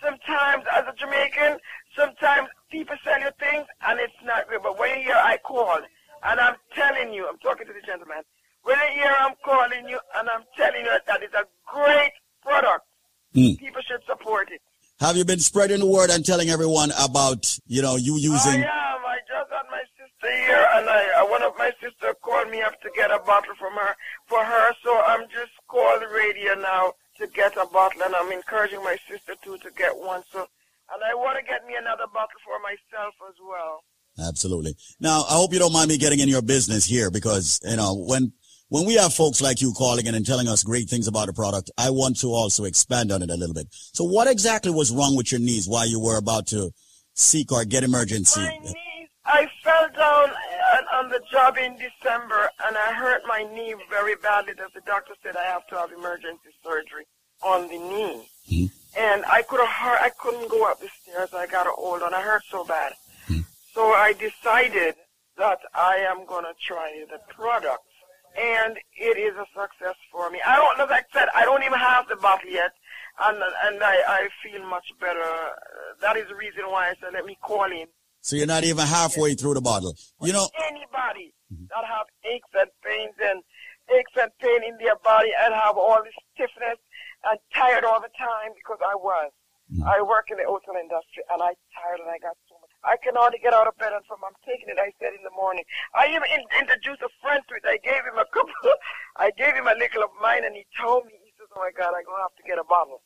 sometimes as a Jamaican, sometimes people sell you things and it's not good. But when you hear I called, and I'm telling you, I'm talking to the gentleman, when you hear I'm calling you and I'm telling you that it's a great product, Hmm. people should support it. Have you been spreading the word and telling everyone about, you know, you using? I am. I just had my sister here, and I, uh, one of my sister called me up to get a bottle from her for her. So I'm just calling radio now to get a bottle, and I'm encouraging my sister too to get one. So, and I want to get me another bottle for myself as well. Absolutely. Now, I hope you don't mind me getting in your business here because, you know, when, when we have folks like you calling in and telling us great things about a product, I want to also expand on it a little bit. So what exactly was wrong with your knees while you were about to seek or get emergency? My knees, I fell down on, on the job in December, and I hurt my knee very badly. That the doctor said I have to have emergency surgery on the knee, Hmm? and I could I couldn't go up the stairs. I got old and. I hurt so bad, hmm. so I decided that I am gonna try the product, and it is a success for me. I don't, as I said, I don't even have the bottle yet, and and I I feel much better. That is the reason why I said let me call in. So you're not even halfway through the bottle. You know, anybody mm-hmm. that have aches and pains and aches and pain in their body and have all this stiffness and tired all the time because I was. Mm. I work in the hotel industry and I tired and I got so much. I can hardly get out of bed and from I'm taking it. I said in the morning. I even in, introduced a friend to it. I gave him a couple. I gave him a little of mine and he told me. He says, "Oh my God, I'm gonna have to get a bottle."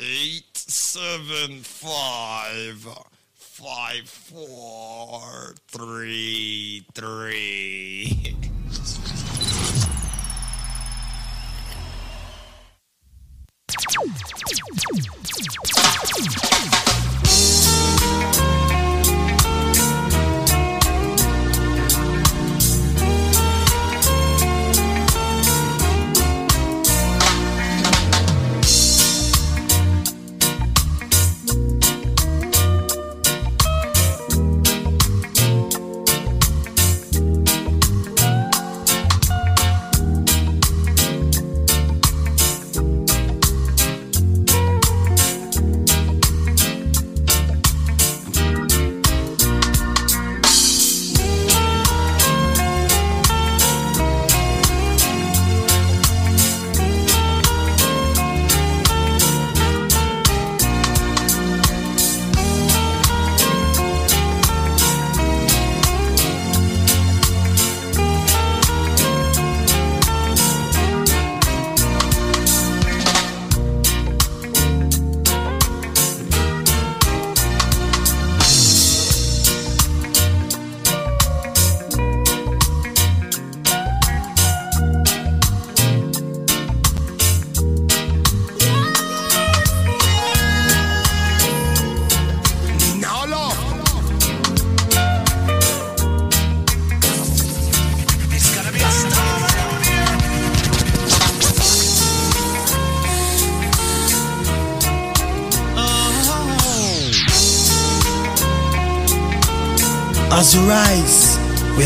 eight seven five five four three three.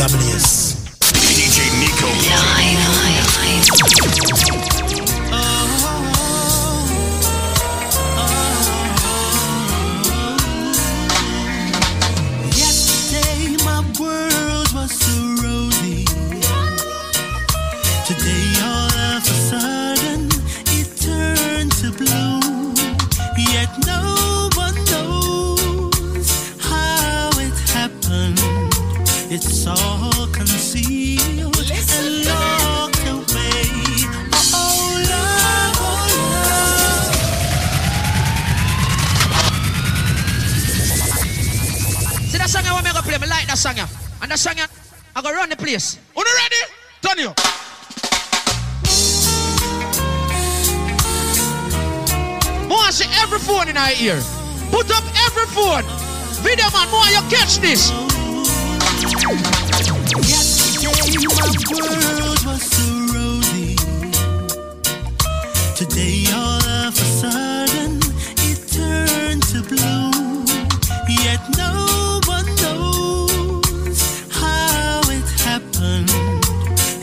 As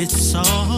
It's all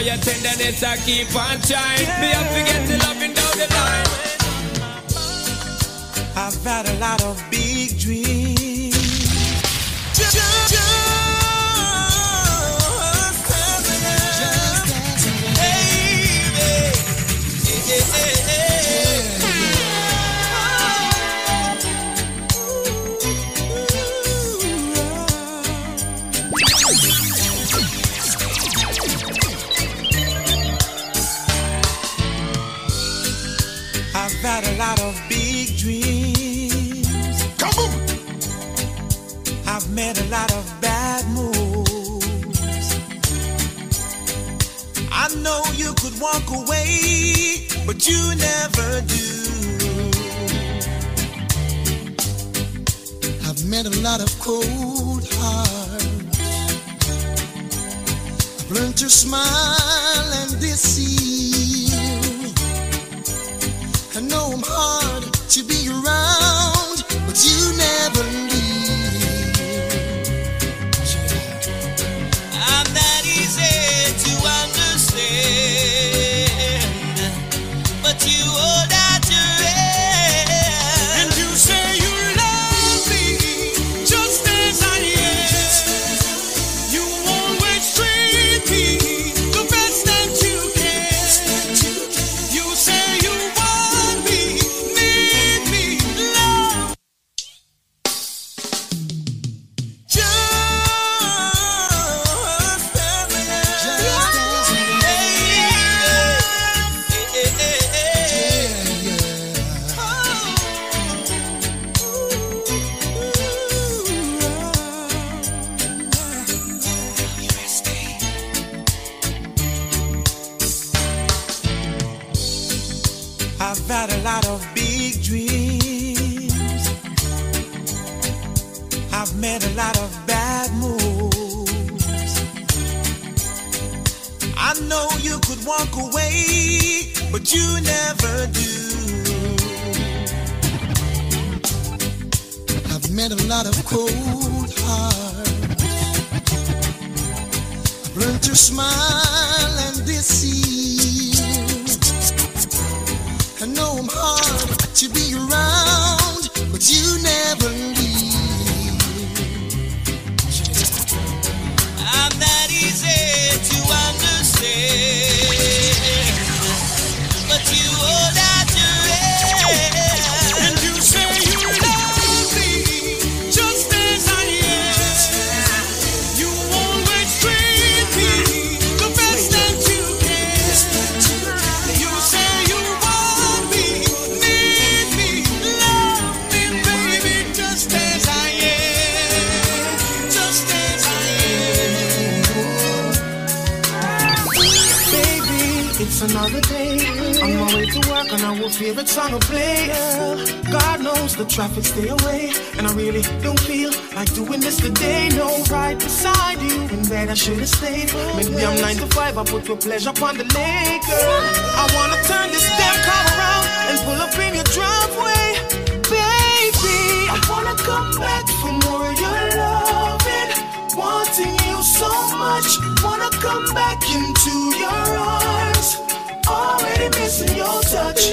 Your tenderness, I keep on trying. Hard to be around, but you never to work and our favorite song will play. God knows the traffic stay away. And I really don't feel like doing this today. No, right beside you. In bed I should have stayed. Maybe I'm 9 to 5, I put your pleasure upon the lake. Girl. I wanna turn this damn car around and pull up in your driveway. Baby, I wanna come back for more of your loving. Wanting you so much, wanna come back into your arms. Missing your touch,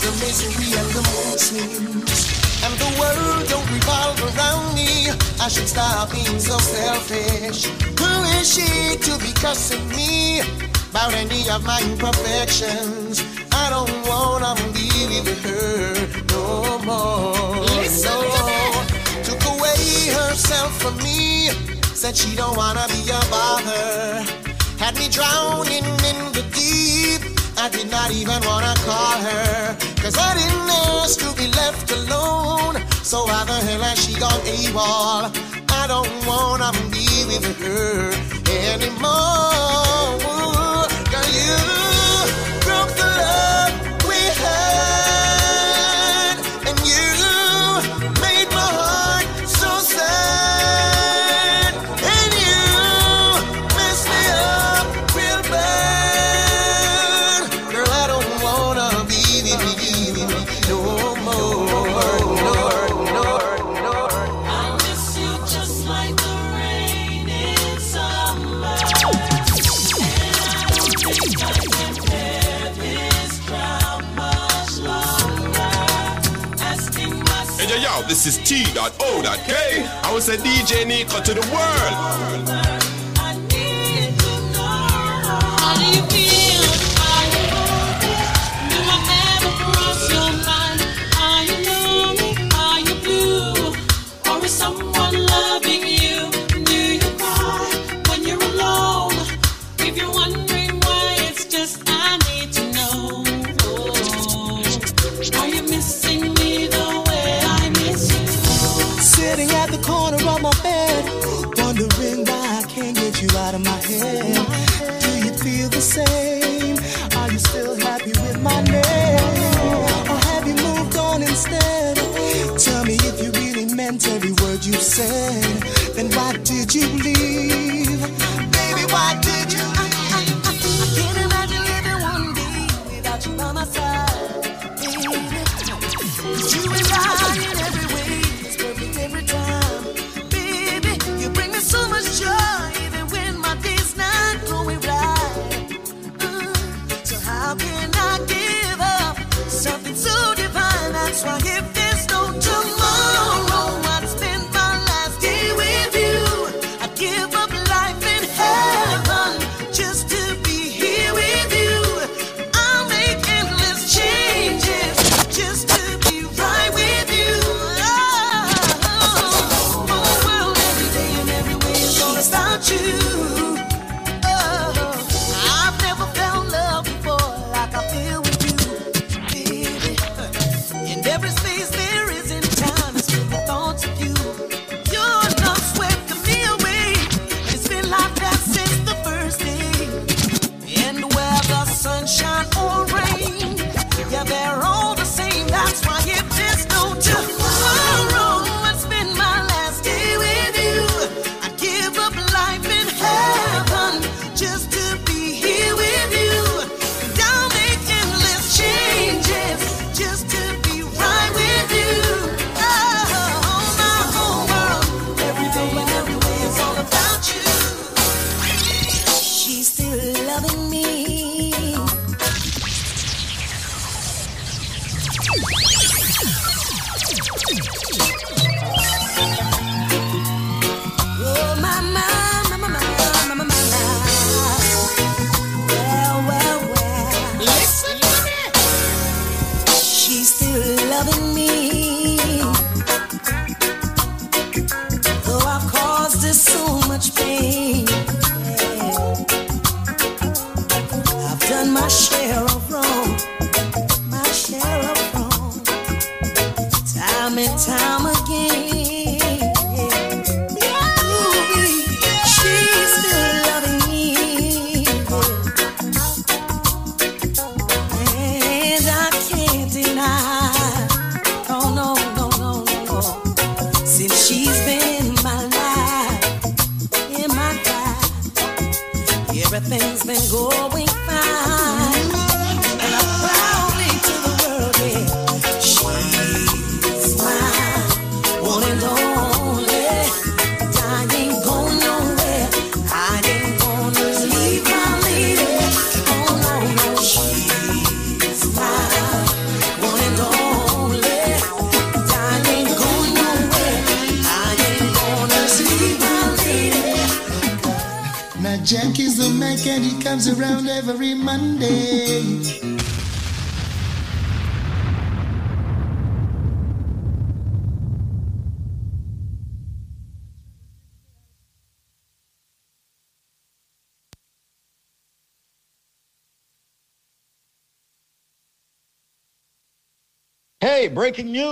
the misery and the swings. And the world don't revolve around me. I should stop being so selfish. Who is she to be cussing me about any of my imperfections? I don't wanna be with her no more. Listen no. to. Took away herself from me. Said she don't wanna be a bother. Had me drowning in the deep. I did not even wanna call her. Cause I didn't ask to be left alone. So why the hell has she gone AWOL? I don't wanna be with her anymore. This is T.O.K. I was a DJ Nico to the world.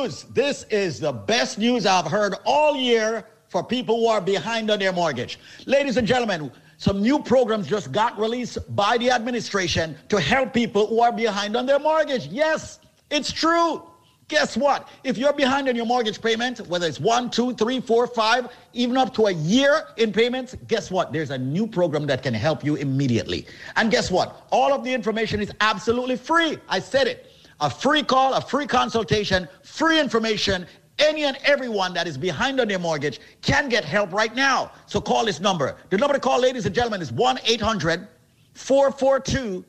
News. This is the best news I've heard all year for people who are behind on their mortgage. Ladies and gentlemen, some new programs just got released by the administration to help people who are behind on their mortgage. Yes, it's true. Guess what? If you're behind on your mortgage payment, whether it's one, two, three, four, five, even up to a year in payments, guess what? There's a new program that can help you immediately. And guess what? All of the information is absolutely free. I said it. A free call, a free consultation, free information. Any and everyone that is behind on their mortgage can get help right now. So call this number. The number to call, ladies and gentlemen, is 1 800 442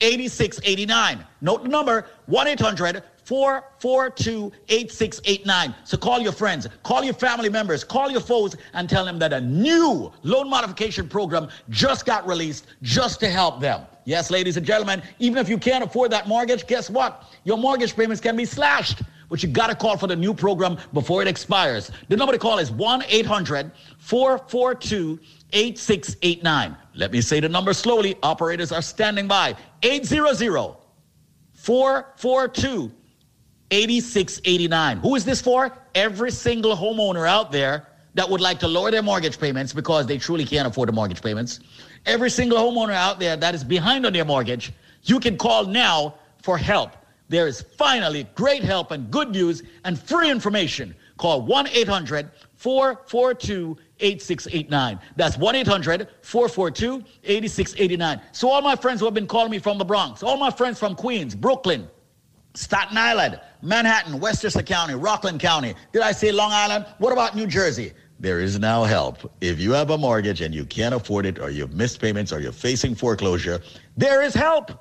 8689. Note the number 1 800 442 8689. So call your friends, call your family members, call your foes, and tell them that a new loan modification program just got released just to help them. Yes, ladies and gentlemen, even if you can't afford that mortgage, guess what? Your mortgage payments can be slashed. But you got to call for the new program before it expires. The number to call is 1 800 442 8689. Let me say the number slowly. Operators are standing by. 800 442 8689. Who is this for? Every single homeowner out there that would like to lower their mortgage payments because they truly can't afford the mortgage payments. Every single homeowner out there that is behind on their mortgage, you can call now for help. There is finally great help and good news and free information. Call 1 800 442 8689. That's 1 800 442 8689. So, all my friends who have been calling me from the Bronx, all my friends from Queens, Brooklyn, Staten Island, Manhattan, Westchester County, Rockland County. Did I say Long Island? What about New Jersey? There is now help. If you have a mortgage and you can't afford it, or you've missed payments, or you're facing foreclosure, there is help.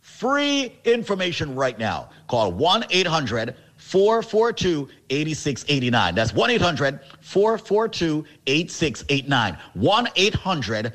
Free information right now. Call 1 800 442 8689. That's 1 800 442 8689. 1 800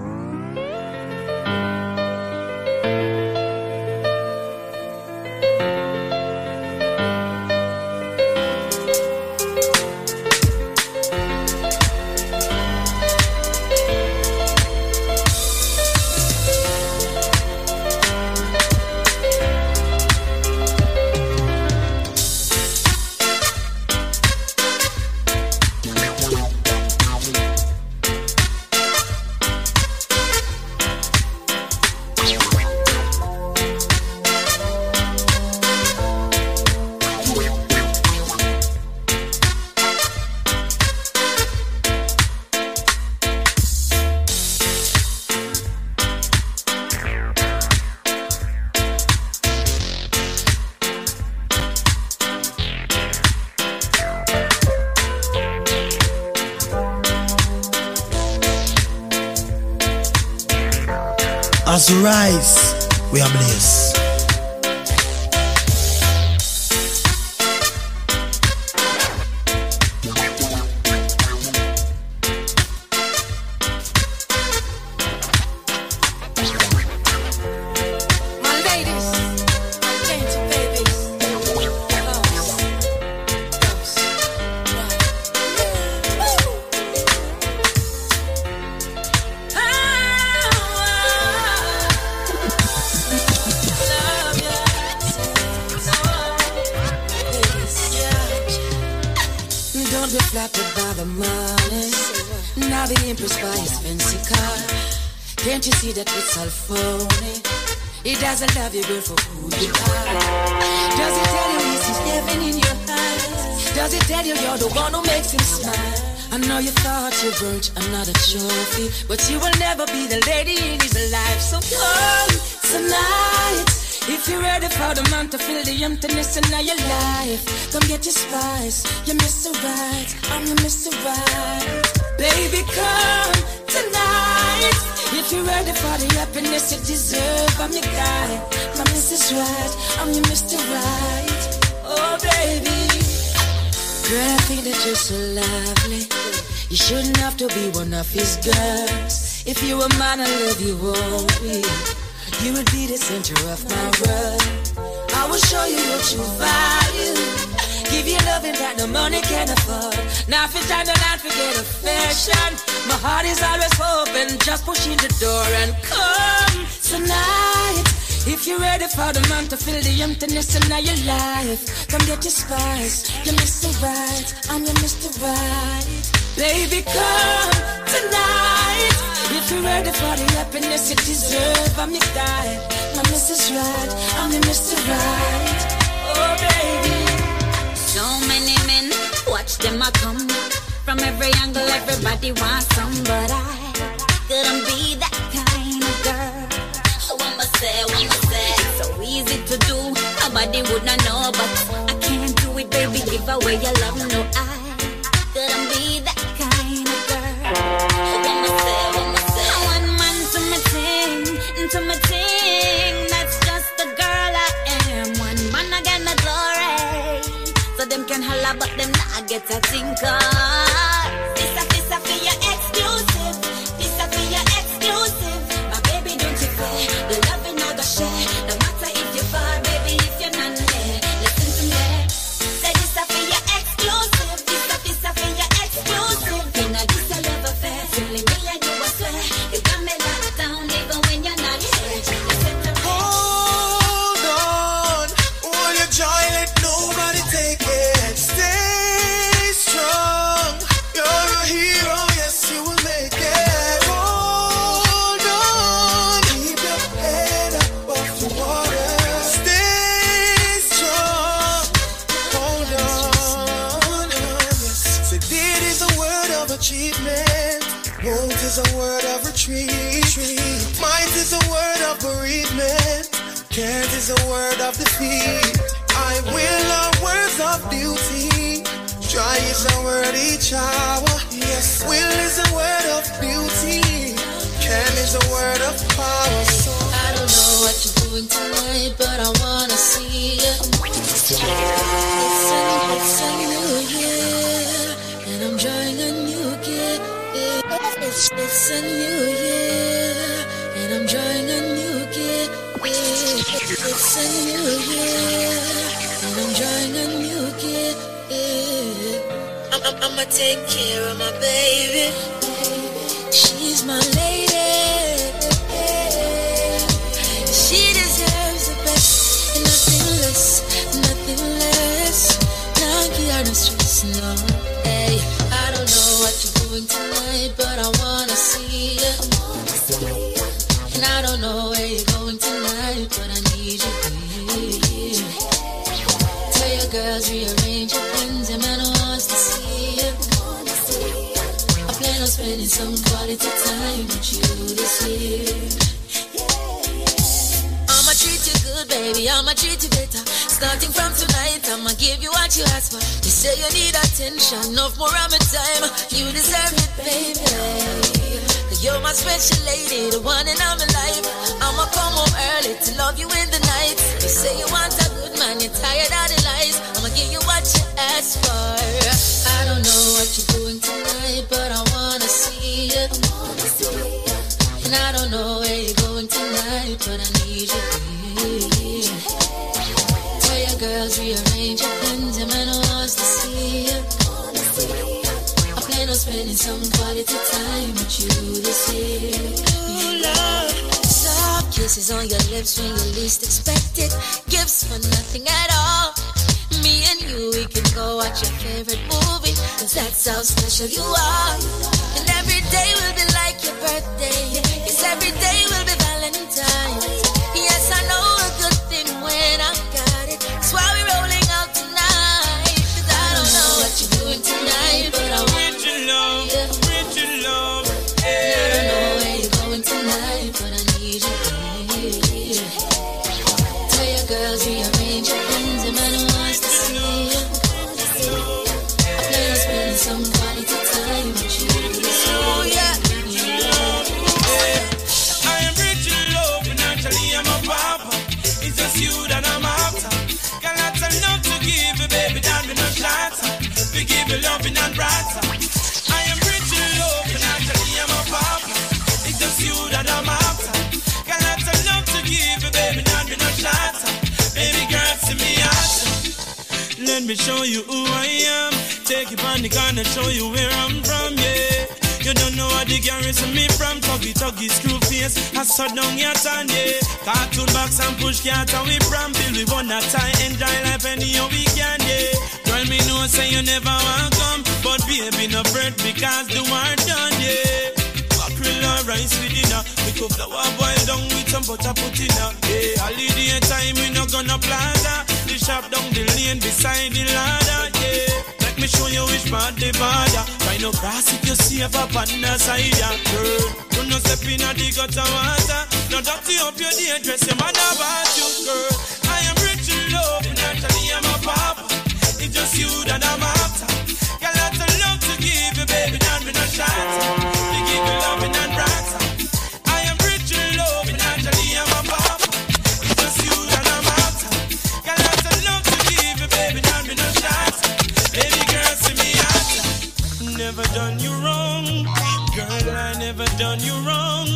Rise, we are blessed. Doesn't love you, girl, for who you are. Does he tell you he sees heaven in your eyes? Does he tell you you're the one who makes him smile? I know you thought you burnt another trophy, but you will never be the lady in his life. So come tonight. If you're ready for the man to fill the emptiness in your life, come get your spice. You're Mr. Right, I'm your Mr. Right. Baby, come tonight. If you're ready for the happiness you deserve, I'm your guy. My Mrs. Right, I'm your Mr. Right. Oh, baby. Girl, I think that you're so lovely. You shouldn't have to be one of his girls. If you were mine, I love you only. You would be the center of my world. I will show you your true value. Give you loving that no money can afford. Now if it's time to not forget affection. My heart is always open. Just push in the door and come tonight. If you're ready for the man to fill the emptiness in your life, come get your spice. You're Mr. Right, I'm your Mr. Right. Baby, come tonight. If you're ready for the happiness you deserve, I'm your guy. My Mrs. Right, I'm your Mr. Right. Oh, baby. So many men, watch them come. From every angle, everybody wants some, but I couldn't be that kind of girl. Oh, what must say, must say? So easy to do, nobody would not know, but I can't do it, baby. Give away your love, no, I couldn't be that kind of girl. Oh, what must say, must say? One man to my thing, to my thing. That's just the girl I am. One man again, the glory. So them can holla, but them not get a thing. Of defeat. I will are words of beauty. Try is a word each hour. Yes, will is a word of beauty. Can is a word of power. So I don't know what you're doing tonight, but I wanna see you. It's a, new year, and I'm drawing a new. It's, it's a new year, I'm drawing a new gift. It's a new year, and I'm drawing a new gift. I'm, I'm, I'ma take care of my baby. She's my lady. She deserves the best, and nothing less, nothing less. Stress, no. Hey, I don't know what you're doing tonight, but I wanna. I don't know where you're going tonight, but I need you here. Tell your girls rearrange your plans, and man wants to see you. I plan on spending some quality time with you this year. I'ma treat you good, baby. I'ma treat you better. Starting from tonight, I'ma give you what you ask for. You say you need attention, enough more of my time. You deserve it, baby. You're my special lady, the one in my life. I'ma come home early to love you in the night. You say you want a good man, you're tired of the lies. I'ma give you what you ask for. I don't know what you're doing tonight, but I wanna see you. And I don't know where you're going tonight, but I need you. Tell your girls rearrange your plans, and man wants to see you. I plan on spending some quality time with you this year. Ooh, love. Soft kisses on your lips when you least expect it. Gifts for nothing at all. Me and you, we can go watch your favorite movie. Cause that's how special you are. And every day will be like your birthday. Yes, every day will be Valentine's. Yes, I know a good thing when I got it. That's why we're rolling I am rich in love, I'm a papa. It's just you that I'm after. Got of love to give don't be no. Baby girl, see me. Let me show you who I am. Take you on the and show you where I'm from, yeah. You don't know what the garrison me from Tuggy tuggy screw face I saw down your tan, yeah Cartoon box and push cat and we from Bill we want that time Enjoy life anyhow we can, yeah me know say you never want come. But baby no bread because the war done, yeah. Mackerel or rice with dinner. We cook flour boil down with some butter put in her. Yeah, holiday time we no gonna plaza. The shop down the lane beside the ladder, yeah. Let me show you which part the border Try no cross if you up on the side, yeah, girl You no step in a the gutter water. No dirty up your day dress your mother about you, girl. I am rich in love, naturally I'm a It's Got love to give you, baby, don't be no shot. We give you I am rich in love, I'm a just I'm love to give you, baby, don't be no shot. Baby girl, see me Never done you wrong. Girl, I never done you wrong.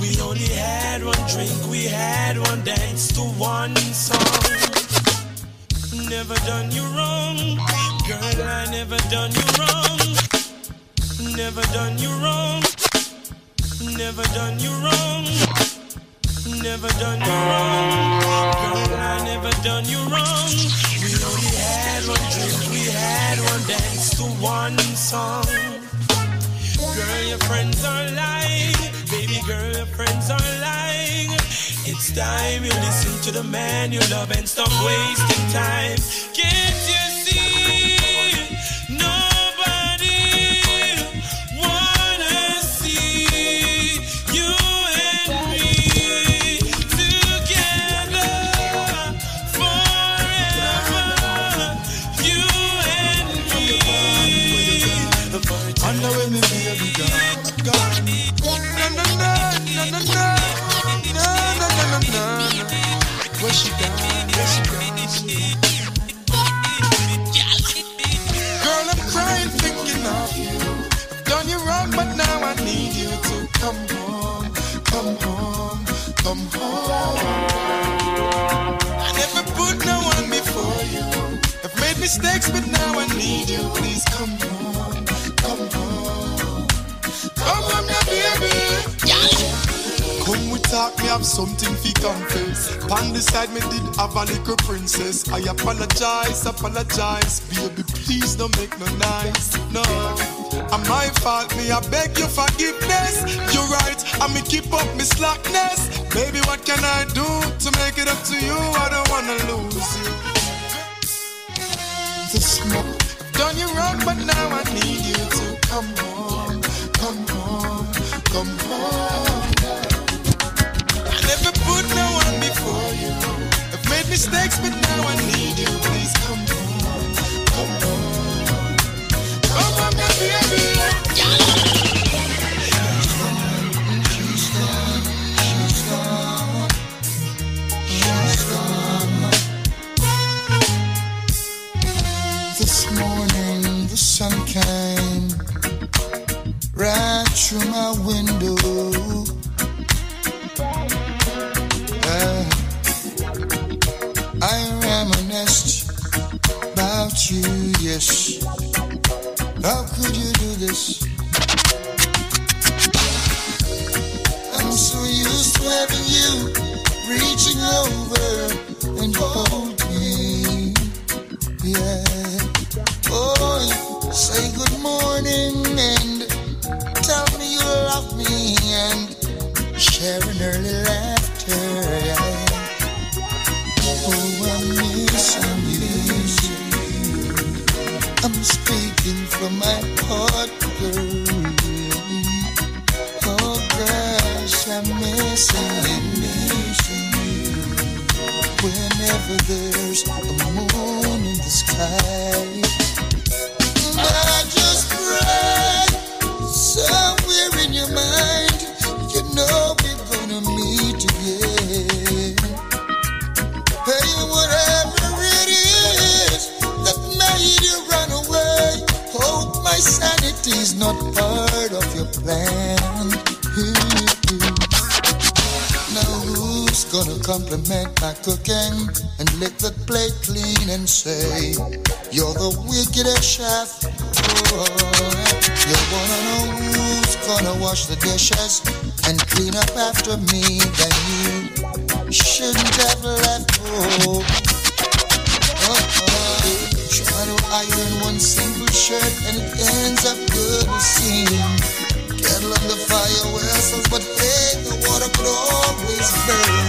We only had one drink, we had one dance to one song Never done you wrong. Girl, I never done you wrong. Never done you wrong. Never done you wrong. Never done you wrong. Girl, I never done you wrong. We only had one drink, we had one dance to one song Girl, your friends are lying. Baby girl, your friends are lying. It's time you listen to the man you love and stop wasting time. Can't you come home, come home, come home. I never put no one before you. I've made mistakes, but now I need you. Please come home, come home, come home, now, baby. Come we talk, me have something fi confess. Pan the side me did have a little princess. I apologize, apologize, baby. Please don't make no nice, no. And my fault, me I beg your forgiveness. You're right, I me keep up me slackness. Baby, what can I do to make it up to you? I don't wanna lose you. This mo- done you wrong, but now I need you to come home, mistakes, but now I need you. Please come home, come home, come on, my baby. This morning the sun came right through my window. Reminisced about you, yes. How could you do this? Wash the dishes and clean up after me? Then you shouldn't have left home. Oh, try to iron one single shirt and it ends up good to see. Kettle on the fire vessels, but hey, the water could always burn.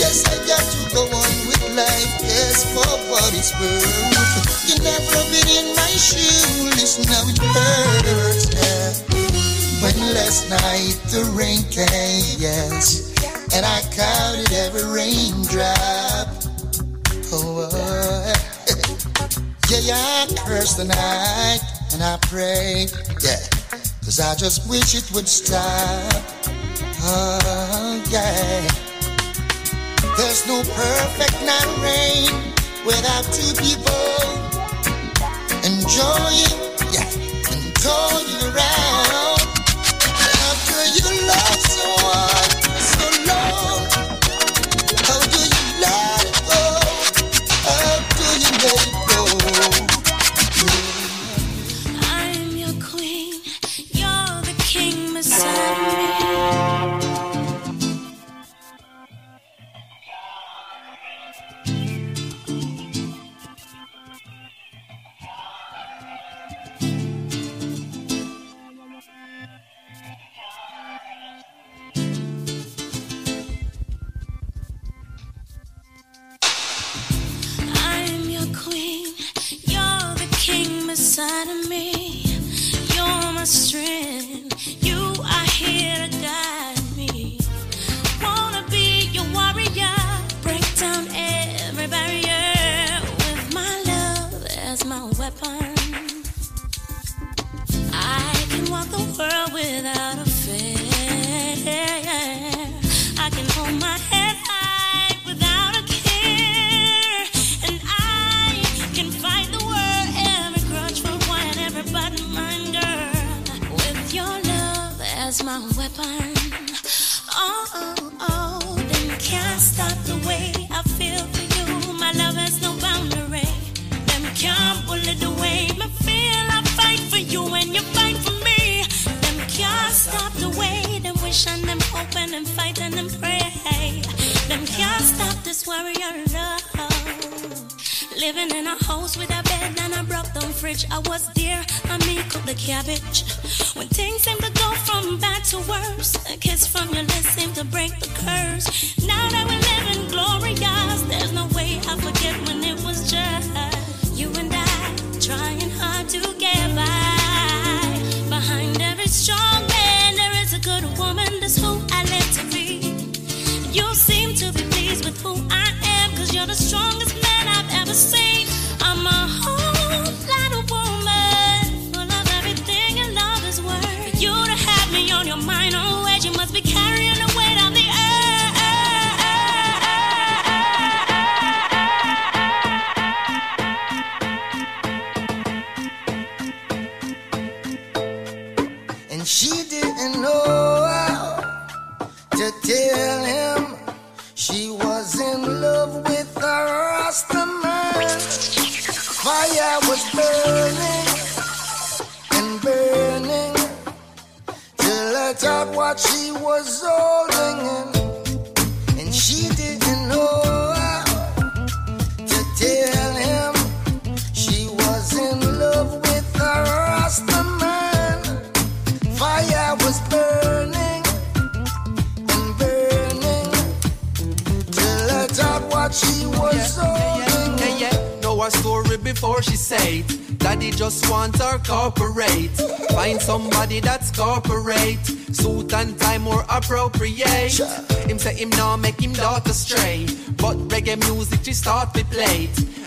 Yes, I got to go on with life, yes, for what it's worth. You never been in my shoes, how it hurts. Night the rain came, yes, and I counted every raindrop. Oh, uh, yeah, yeah, I cursed the night and I prayed, yeah. Cause I just wish it would stop. Oh, yeah. There's no perfect night rain without two people enjoying,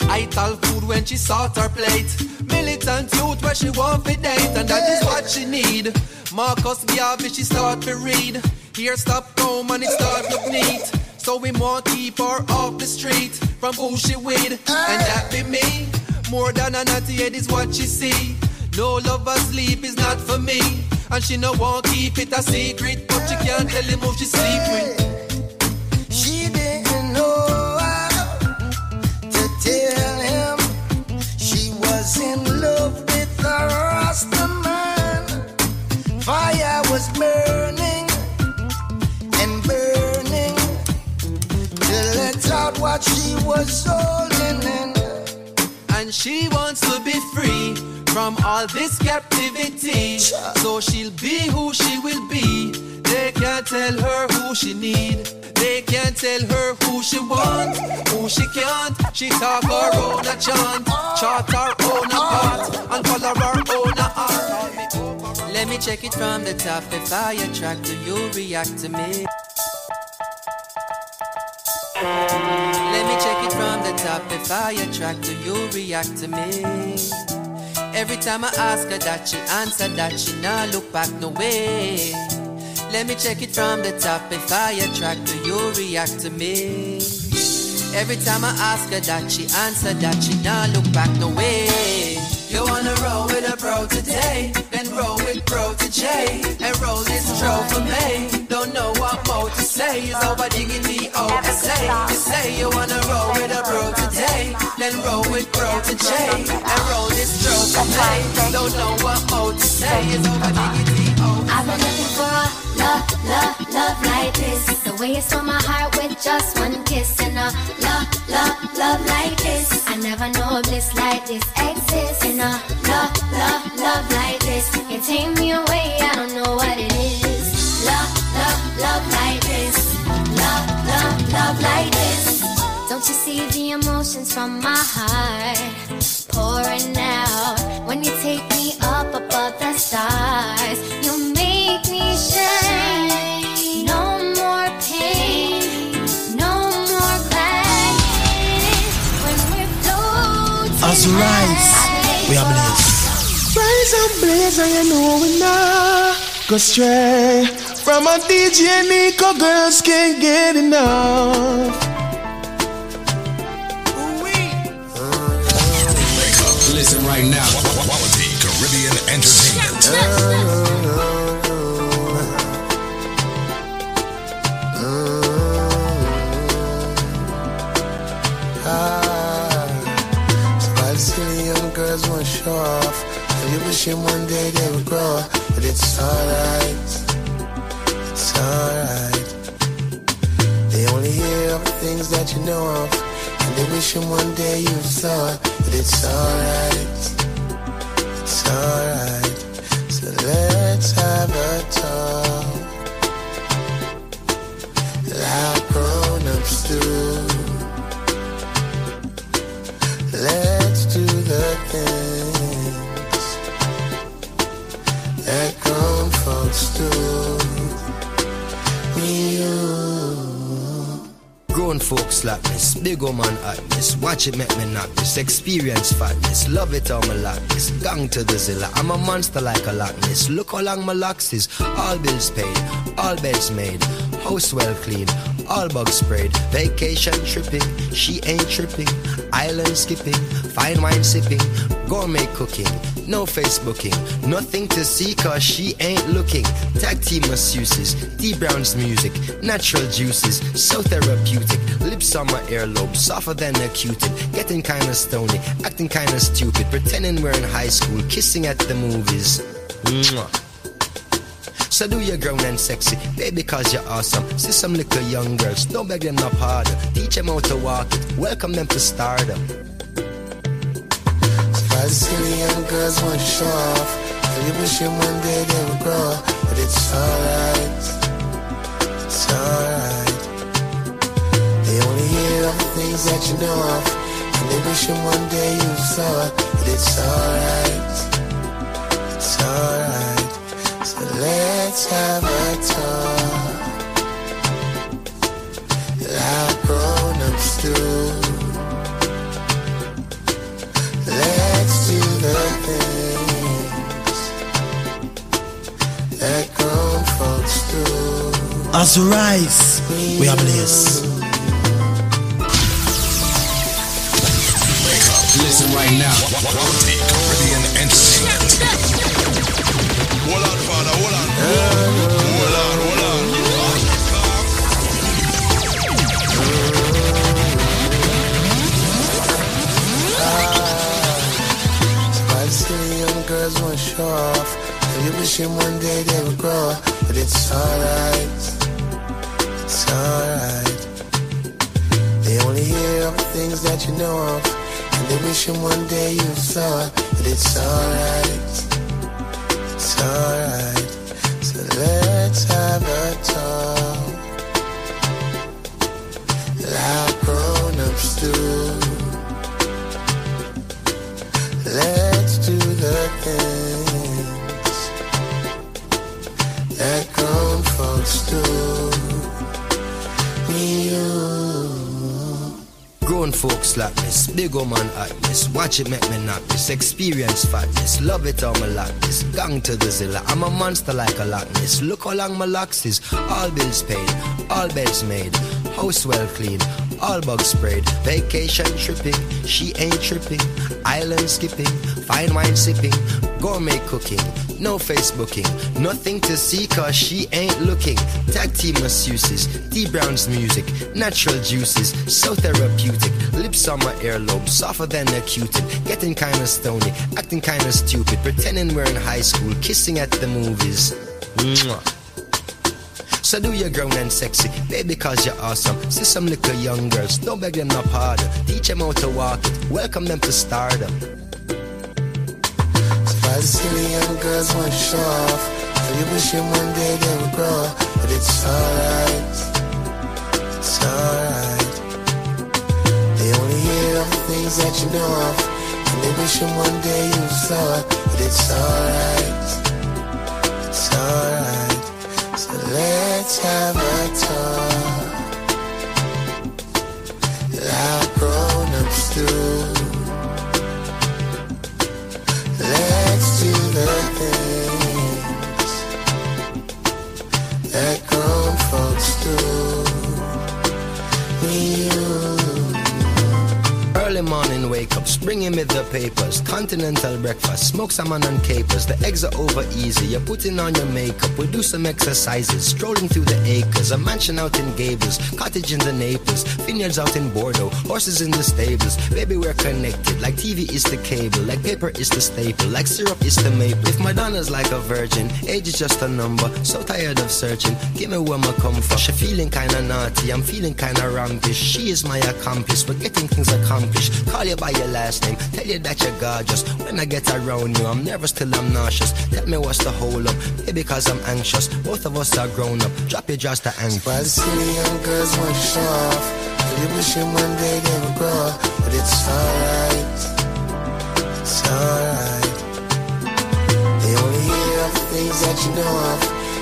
I tell food when she sort her plate. Militant youth where she want to date. And that is what she need. Marcus Garvey she start to read. Here stop home and it start look neat. So we want keep her off the street from who she with, and that be me. More than a naughty head is what she see. No lover sleep is not for me, and she no want keep it a secret, but she can't tell him who she sleep with. Till it out what she was holding in. And she wants to be free from all this captivity. So she'll be who she will be. They can't tell her who she need. They can't tell her who she want, who she can't. She talk her own a chant, chart her own a part, and color her own a art. Let me check it from the top. If I attract, do you react to me? Let me check it from the top. If I attract, do you react to me? Every time I ask her that, she answer that she not look back no way. Let me check it from the top. If I attract, do you react to me? Every time I ask her that, she answer that she not look back no way. You wanna roll with a bro today, then roll with bro to J, and roll this tro for me. Don't know what more to say, is over diggity over say. You say you wanna roll with a bro today, then roll with bro to J, and roll this tro for me. Don't know what more to say, is over diggity over I've been looking for a love, love, love like this. The way you stole my heart with just one kiss and a love, love, love like this. I never know bliss like this exists. And a love, love, love like this. You take me away, I don't know what it is. Love, love, love like this. Love, love, love like this. Don't you see the emotions from my heart pouring out when you take me up above the stars? You make me shine. As we rise, we are blessed. Rise and blaze, and you know we not go stray. From a DJ Nico, girls can't get enough. Listen right now. Quality Caribbean Entertainment. Wishing one day they would grow but it's alright. It's alright. They only hear of the things that you know of, and they wishing one day you saw it, but it's alright. It's alright. So let's have a talk. Like grown-ups do. Let's do the things that grown folks like this, big old man at this. Watch it make me knock this. Experience fatness, love it all my this. Gang to the zilla, I'm a monster like a Loch Look how long my locks is. All bills paid, all beds made. House well clean, all bugs sprayed. Vacation tripping, she ain't tripping. Island skipping, fine wine sipping. Gourmet cooking, no Facebooking. Nothing to see cause she ain't looking. Tag team masseuses, D Brown's music. Natural juices, so therapeutic. Lips on my earlobe, softer than a Q-tip. Getting kinda stony, acting kinda stupid. Pretending we're in high school, kissing at the movies. Mwah. So do your grown and sexy, baby, cause you're awesome. See some little young girls, don't beg them no harder. Teach them how to walk it, welcome them to stardom. Why the silly young girls want to show off? And you wishing one day they would grow up, but it's alright. It's alright. They only hear of the things that you know of, and they wishing one day you saw it, but it's alright. It's alright. So let's As we rise, we are blessed. Listen right now. Off? And you wishing one day they would grow but it's alright. It's alright. They only hear of things that you know of, and they wishing one day you saw it, but it's alright. It's alright. So let's have a talk. Like grown-ups do. This, big old man this. Watch it make me knock this. Experience fatness, love it how my lock this. Gang to the zilla, I'm a monster like a Loch Ness. Look how long my locks is. All bills paid, all beds made. House well clean, all bugs sprayed. Vacation tripping, she ain't tripping. Island skipping, fine wine sipping. Gourmet cooking, no Facebooking. Nothing to see cause she ain't looking. Tag team masseuses, D Brown's music. Natural juices, so therapeutic. Lips on my earlobe, softer than a Q-tip. Getting kinda stony, acting kinda stupid. Pretending we're in high school, kissing at the movies. Mwah. So do your grown and sexy, baby, cause you're awesome. See some little young girls, don't beg them no pardon. Teach them how to walk it, welcome them to stardom. Why the silly young girls want to show off? And you wish wishing one day they would grow up, but it's alright. It's alright. They only hear of the things that you know of, and they wish wishing one day you saw it, but it's alright. It's alright. So let's have a talk. Like grown-ups do. Do. Bringing me the papers. Continental breakfast, smoke salmon and capers. The eggs are over easy. You're putting on your makeup. We do some exercises, strolling through the acres. A mansion out in Gables, cottage in the Naples, vineyards out in Bordeaux, horses in the stables. Baby, we're connected. Like TV is the cable, like paper is the staple, like syrup is the maple. If Madonna's like a virgin, age is just a number. So tired of searching. Give me where my come from. She feeling kinda naughty, I'm feeling kinda rampish. She is my accomplice, we're getting things accomplished. Call you by your last name, tell you that you're gorgeous. When I get around you, I'm nervous till I'm nauseous. Tell me what's the hold up, maybe cause I'm anxious. Both of us are grown up, drop your jaws to anxious. Why the city young girls want to show off? Really wishing one day they would grow up, but it's alright. It's alright. They only hear of things that you know of,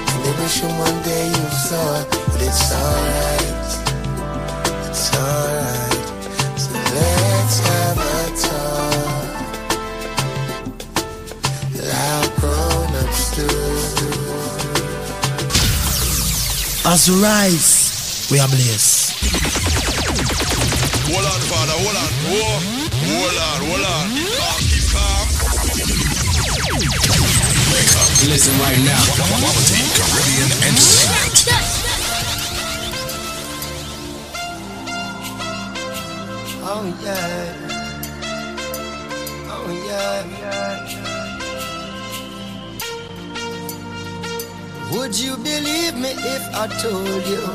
and they wishing one day you saw it, but it's alright. It's alright. As we rise, we are blessed. Hold on, father, hold on. Whoa. Hold on, hold on. Keep calm, keep calm. Listen right now. Quality Caribbean Entertainment. Oh yeah. Oh yeah. Would you believe me if I told you?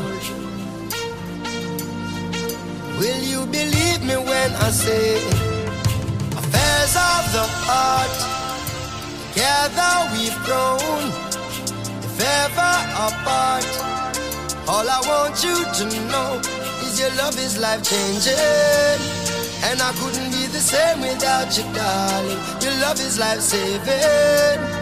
Will you believe me when I say affairs of the heart? Together we've grown, if ever apart. All I want you to know is your love is life changing. And I couldn't be the same without you, darling. Your love is life saving.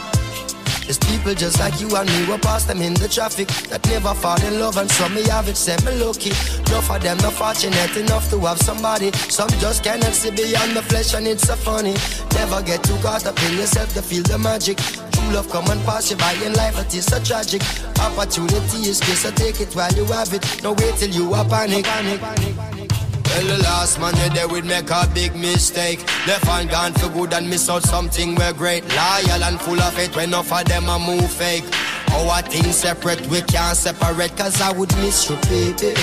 There's people just like you and me, we pass them in the traffic that never fall in love, and some me have it, say me lucky. Enough of them not fortunate enough to have somebody. Some just cannot see beyond the flesh, and it's so funny. Never get too caught up in yourself to feel the magic. True love come and pass you by in life, it is so tragic. Opportunity is scarce, so take it while you have it. No wait till you are panic. Well, the last man you there would make a big mistake. Left hand gone for good and miss out something we're great. Loyal and full of it when enough of them a move fake. Our things separate, we can't separate, cause I would miss you, baby.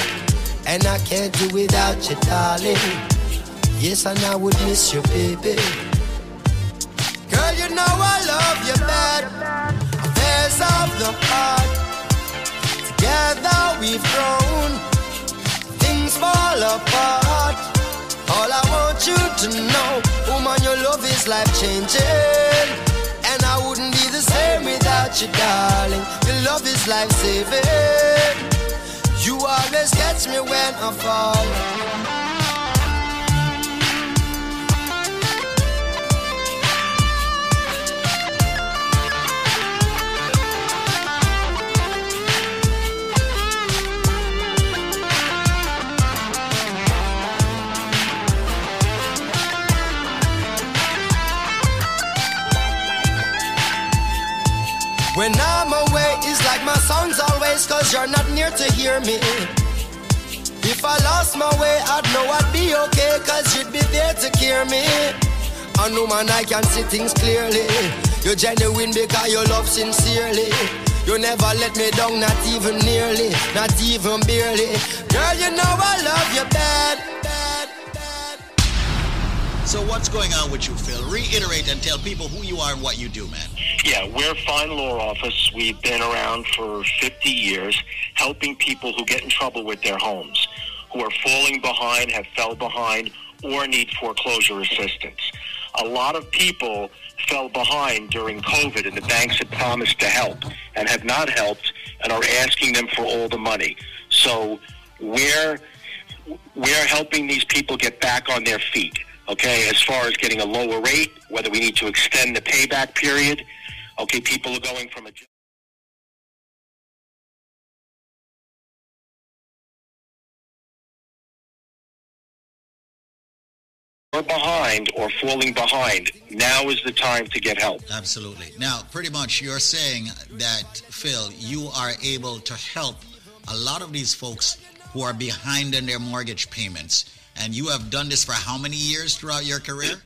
And I can't do without you, darling. Yes, and I would miss you, baby. Girl, you know I love you bad. Affairs of the heart. Together we've grown fall apart. All I want you to know, woman, your love is life changing. And I wouldn't be the same without you, darling. Your love is life saving. You always catch me when I fall. When I'm away, it's like my songs always, cause you're not near to hear me. If I lost my way, I'd know I'd be okay, cause you'd be there to care me. I know, man, I can see things clearly. You're genuine because you love sincerely. You never let me down, not even nearly, not even barely. Girl, you know I love you bad. So what's going on with you, Phil? Reiterate and tell people who you are and what you do, man. Yeah, we're Fine Law Office. We've been around for 50 years helping people who get in trouble with their homes, who are falling behind, have fell behind, or need foreclosure assistance. A lot of people fell behind during COVID and the banks had promised to help and have not helped and are asking them for all the money. So we're we're helping these people get back on their feet. Okay, as far as getting a lower rate, whether we need to extend the payback period, Okay, people are going from a or behind or falling behind. Now is the time to get help. Absolutely. Now, pretty much you're saying that, Phil, you are able to help a lot of these folks who are behind in their mortgage payments. And you have done this for how many years throughout your career?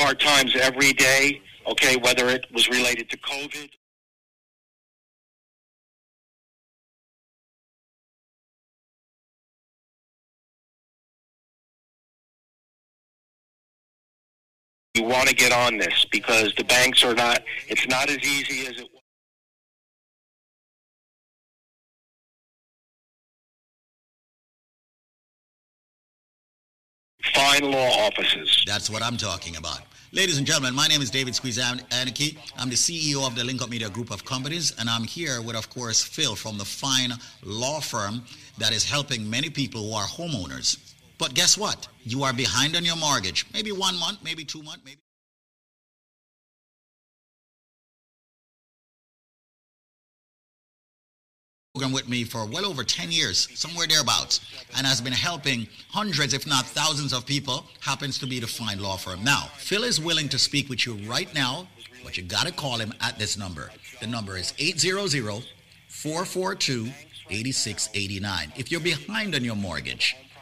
Hard times every day. Okay, whether it was related to COVID. You want to get on this because the banks are not, it's not as easy as it was. Fine law offices. That's what I'm talking about. Ladies and gentlemen, my name is David Squeeze Anarchy. I'm the CEO of the Link Up Media Group of Companies, and I'm here with, of course, Phil from the fine law firm that is helping many people who are homeowners. But guess what? You are behind on your mortgage. Maybe one month, maybe two months, maybe. with me for well over 10 years, somewhere thereabouts, and has been helping hundreds, if not thousands of people, happens to be the fine law firm. Now, Phil is willing to speak with you right now, but you got to call him at this number. The number is 800 442 8689. If you're behind on your mortgage,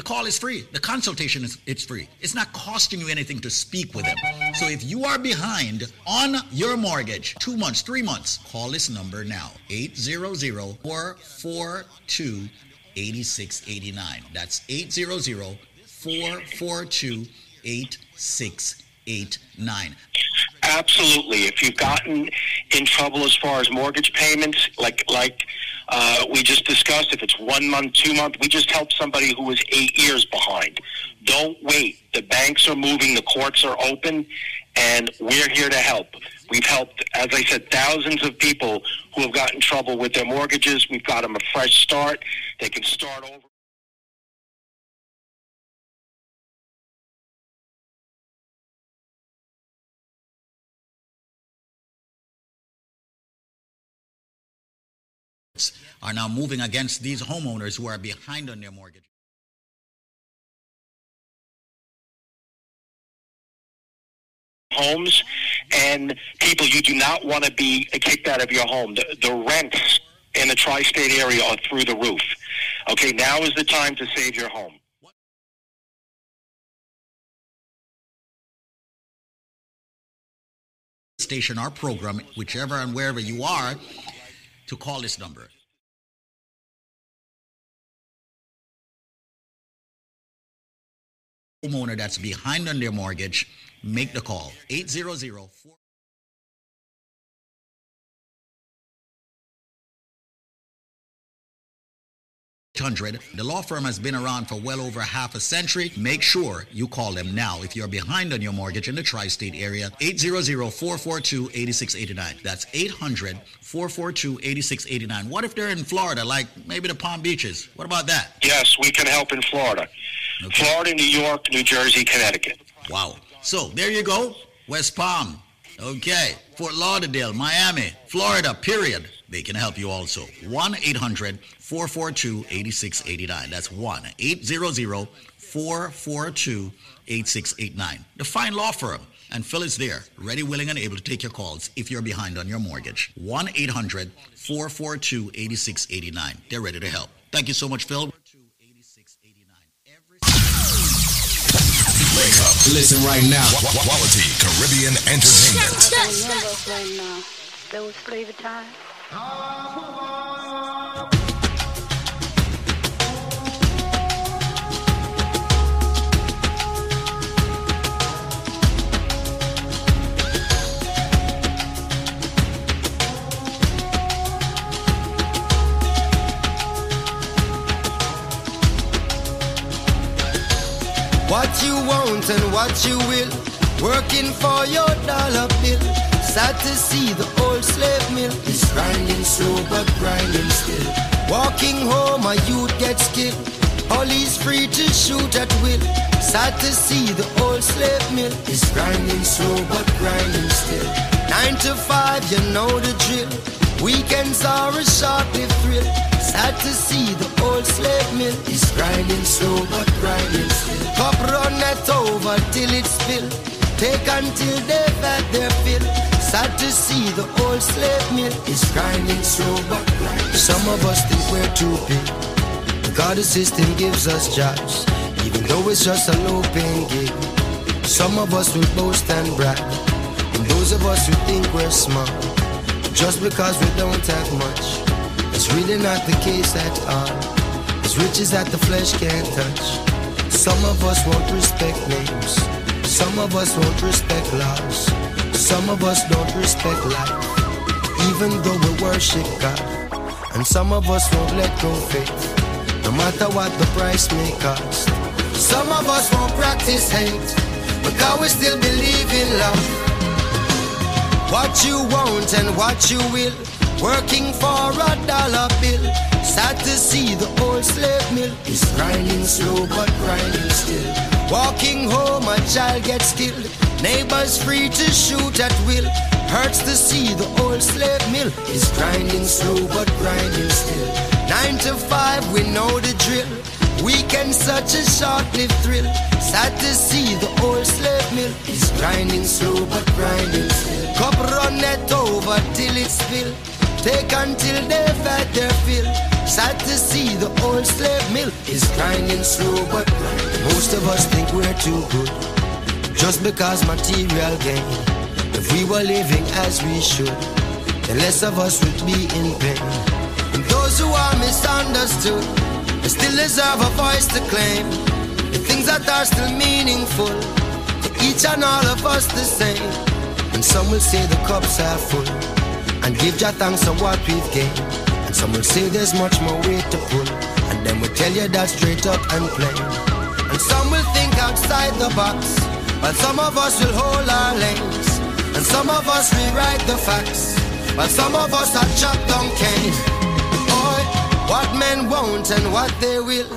the call is free. The consultation is it's free. It's not costing you anything to speak with him. So if you are behind on your mortgage, two months, three months, call this number now. 800 442 8689. That's 800 442 8689. Absolutely. If you've gotten in trouble as far as mortgage payments, like like uh, we just discussed, if it's one month, two month, we just help somebody who is eight years behind. Don't wait. The banks are moving, the courts are open, and we're here to help. We've helped, as I said, thousands of people who have gotten trouble with their mortgages. We've got them a fresh start. They can start over. Are now moving against these homeowners who are behind on their mortgage. homes and people you do not want to be kicked out of your home. The, the rents in the tri-state area are through the roof. Okay, now is the time to save your home. Station our program, whichever and wherever you are, to call this number. Homeowner that's behind on their mortgage, make the call. 800 Hundred. The law firm has been around for well over half a century. Make sure you call them now if you're behind on your mortgage in the tri-state area. 800-442-8689. That's 800-442-8689. What if they're in Florida, like maybe the Palm Beaches? What about that? Yes, we can help in Florida. Florida, New York, New Jersey, Connecticut. Wow. So there you go. West Palm. Okay. Fort Lauderdale, Miami, Florida, period. They can help you also. 1 800 442 8689. That's 1 800 442 8689. The fine law firm. And Phil is there, ready, willing, and able to take your calls if you're behind on your mortgage. 1 800 442 8689. They're ready to help. Thank you so much, Phil. Listen right now. Quality Caribbean entertainment. Remember when uh, there was flavor time? You want and what you will. Working for your dollar bill. Sad to see the old slave mill is grinding slow but grinding still. Walking home, a youth gets killed. Police free to shoot at will. Sad to see the old slave mill is grinding slow but grinding still. Nine to five, you know the drill. Weekends are a short-lived thrill. Sad to see the old slave mill is grinding slow but grinding still. Cup run over till it's filled. Take until they've had their fill. Sad to see the old slave mill is grinding slow but grinding. Some of us think we're too big. God the system gives us jobs, even though it's just a low paying gig. Some of us will boast and brag, and those of us who think we're smart, just because we don't have much. It's really not the case at all. As riches that the flesh can't touch. Some of us won't respect names. Some of us won't respect laws. Some of us don't respect life, even though we worship God. And some of us won't let go faith, no matter what the price may cost. Some of us won't practice hate, because we still believe in love. What you want and what you will, working for a dollar bill. Sad to see the old slave mill is grinding slow but grinding still. Walking home, a child gets killed. Neighbors free to shoot at will. Hurts to see the old slave mill is grinding slow but grinding still. Nine to five, we know the drill. Weekend such a short-lived thrill. Sad to see the old slave mill is grinding slow but grinding still. Cup run that over till it spill. Take until they've had their fill. Sad to see the old slave mill is grinding slow but. Most of us think we're too good just because material gain. If we were living as we should, then less of us would be in pain. And those who are misunderstood, they still deserve a voice to claim. The things that are still meaningful to each and all of us the same. And some will say the cups are full and give Jah thanks for what we've gained. And some will say there's much more weight to pull, and then we'll tell you that straight up and plain. And some will think outside the box. While some of us will hold our lanes, and some of us rewrite the facts, while some of us are chopped down cane. Boy, what men want and what they will,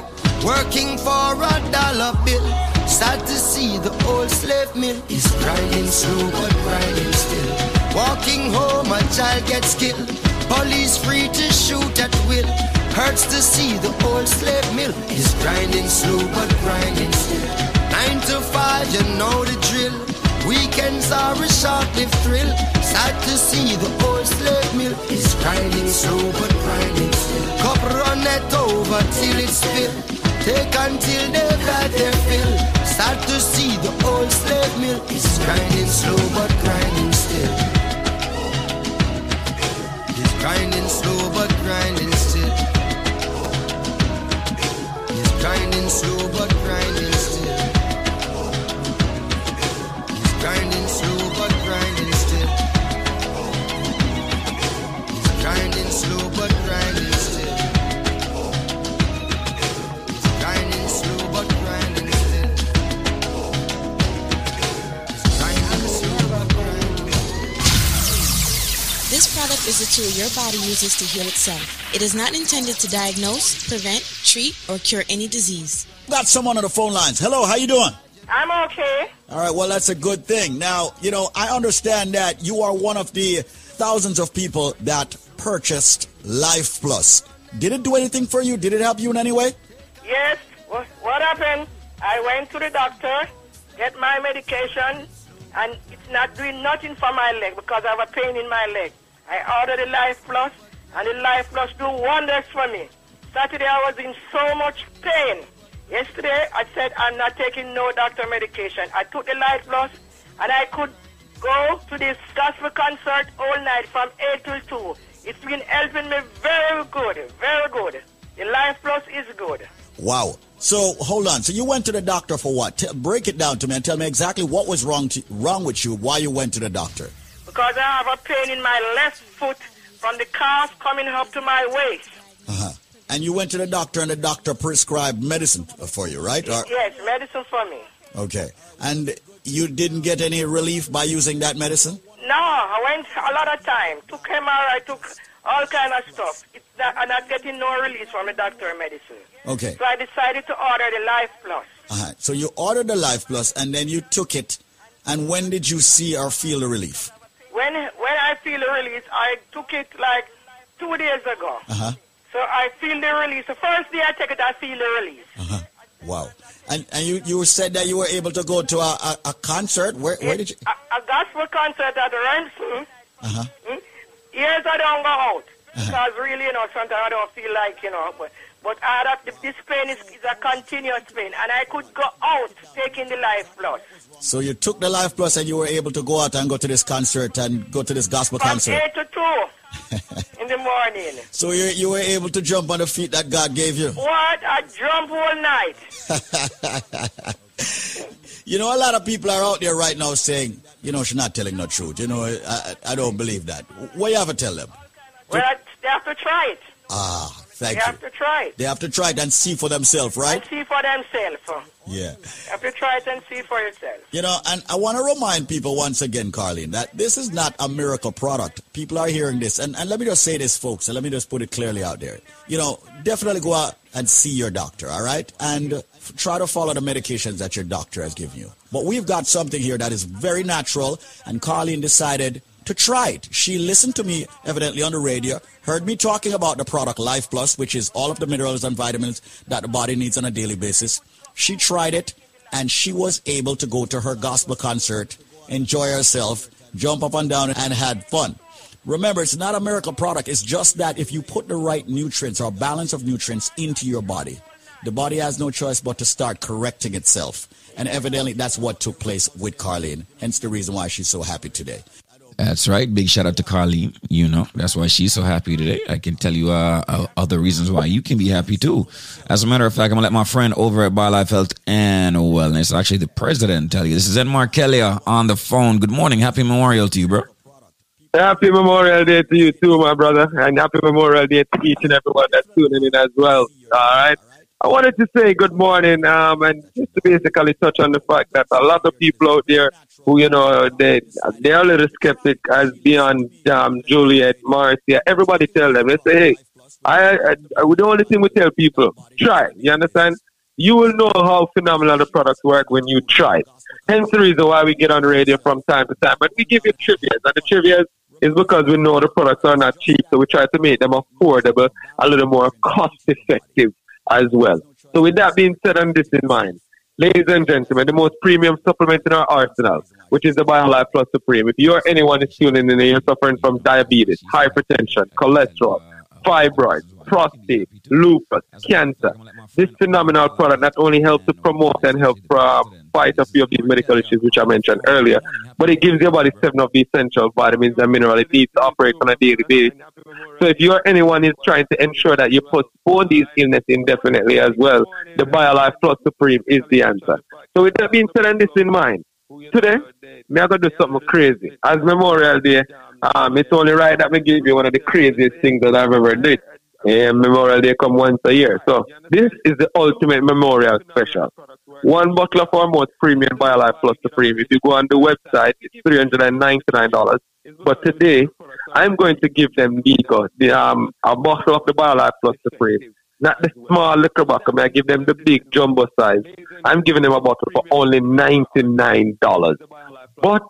working for a dollar bill. Sad to see the old slave mill is grinding slow but grinding still. Walking home, a child gets killed. Police free to shoot at will. Hurts to see the old slave mill is grinding slow but grinding still. Nine to five, you know the drill. Weekends are a short-lived thrill. Sad to see the old slave mill is grinding slow but grinding still. Cup run that over till it spill. Take until they've had their fill. Sad to see the old slave mill is grinding slow but grinding slow but grinding still. It's grinding slow product is a tool your body uses to heal itself. It is not intended to diagnose, prevent, treat, or cure any disease. Got someone on the phone lines. Hello, how you doing? I'm okay. All right, well, that's a good thing. Now, you know, I understand that you are one of the thousands of people that purchased Life Plus. Did it do anything for you? Did it help you in any way? Yes. What, what happened? I went to the doctor, get my medication, and it's not doing nothing for my leg because I have a pain in my leg. I ordered the Life Plus, and the Life Plus do wonders for me. Saturday I was in so much pain. Yesterday I said I'm not taking no doctor medication. I took the Life Plus, and I could go to this gospel concert all night from 8 till 2. It's been helping me very good, very good. The Life Plus is good. Wow. So hold on. So you went to the doctor for what? Break it down to me and tell me exactly what was wrong to, wrong with you. Why you went to the doctor? Because I have a pain in my left foot from the calf coming up to my waist. Uh-huh. And you went to the doctor and the doctor prescribed medicine for you, right? Or, Yes, medicine for me. Okay. And you didn't get any relief by using that medicine? No, I went a lot of time. Took MRI, I took all kind of stuff. It's not, I'm not getting no release from the doctor medicine. Okay. So I decided to order the Life Plus. Uh-huh. So you ordered the Life Plus and then you took it. And when did you see or feel the relief? When when I feel the release, I took it like two days ago. Uh-huh. So I feel the release. The first day I take it, I feel the release. Uh-huh. Wow. And and you, you said that you were able to go to a, a, a concert. Where where did you? A, a gospel concert at Remsen. Uh-huh. Years I don't go out because really, you know, sometimes I don't feel like, you know, but but I have the, this pain is, is a continuous pain, and I could go out taking the Life Plus. So you took the Life Plus and you were able to go out and go to this concert and go to this gospel From concert. eight to two in the morning. So you you were able to jump on the feet that God gave you. What I jump all night. You know, a lot of people are out there right now saying, you know, she's not telling the truth. You know, I, I, I don't believe that. What you have to tell them? Well, they have to try it. Ah, thank they you. have to try it. They have to try it and see for themselves, right? And see for themselves. Yeah. Have to try it and see for yourself. You know, and I want to remind people once again, Carlene, that this is not a miracle product. People are hearing this. And, and let me just say this, folks, and let me just put it clearly out there. You know, definitely go out and see your doctor, all right? And f- try to follow the medications that your doctor has given you. But we've got something here that is very natural, and Carlene decided to try it. She listened to me, evidently, on the radio, heard me talking about the product Life Plus, which is all of the minerals and vitamins that the body needs on a daily basis. She tried it, and she was able to go to her gospel concert, enjoy herself, jump up and down, and had fun. Remember, it's not a miracle product. It's just that if you put the right nutrients or balance of nutrients into your body, the body has no choice but to start correcting itself. And evidently, that's what took place with Carlene. Hence the reason why she's so happy today. That's right. Big shout out to Carlene. You know, that's why she's so happy today. I can tell you uh, uh, other reasons why you can be happy too. As a matter of fact, I'm to let my friend over at BioLife Health and Wellness, actually the president, tell you. This is Ed Markelia on the phone. Good morning. Happy Memorial to you, bro. Happy Memorial Day to you too, my brother, and happy Memorial Day to each and everyone that's tuning in as well. All right. I wanted to say good morning, um, and just to basically touch on the fact that a lot of people out there who, you know, they they're a little skeptic as beyond um, Juliet, Marcia. Everybody tell them, they say, hey, I, I, I, the only thing we tell people, try. You understand? You will know how phenomenal the products work when you try. Hence the reason why we get on radio from time to time. But we give you trivia, and the trivia is because we know the products are not cheap, so we try to make them affordable, a little more cost effective as well. So with that being said and this in mind, ladies and gentlemen, the most premium supplement in our arsenal, which is the BioLife Plus Supreme. If you or anyone is tuning in and you're suffering from diabetes, hypertension, cholesterol, fibroids, prostate, lupus, cancer, this phenomenal product not only helps to promote and help uh, fight a few of these medical issues which I mentioned earlier, but it gives your body seven of the essential vitamins and minerals it needs to operate on a daily basis. So if you or anyone is trying to ensure that you postpone these illnesses indefinitely as well, the BioLife Plus Supreme is the answer. So with that being said and this in mind, today, me I gonna do something crazy. As Memorial Day, um, it's only right that we give you one of the craziest things that I've ever did. And Memorial Day come once a year. So this is the ultimate memorial special. One bottle of our most premium BioLife Plus Supreme. If you go on the website, it's three hundred and ninety nine dollars. But today, I'm going to give them Nico, the um a bottle of the BioLife Plus Supreme. Not the small liquor bottle, I give them the big jumbo size. I'm giving them a bottle for only ninety nine dollars. But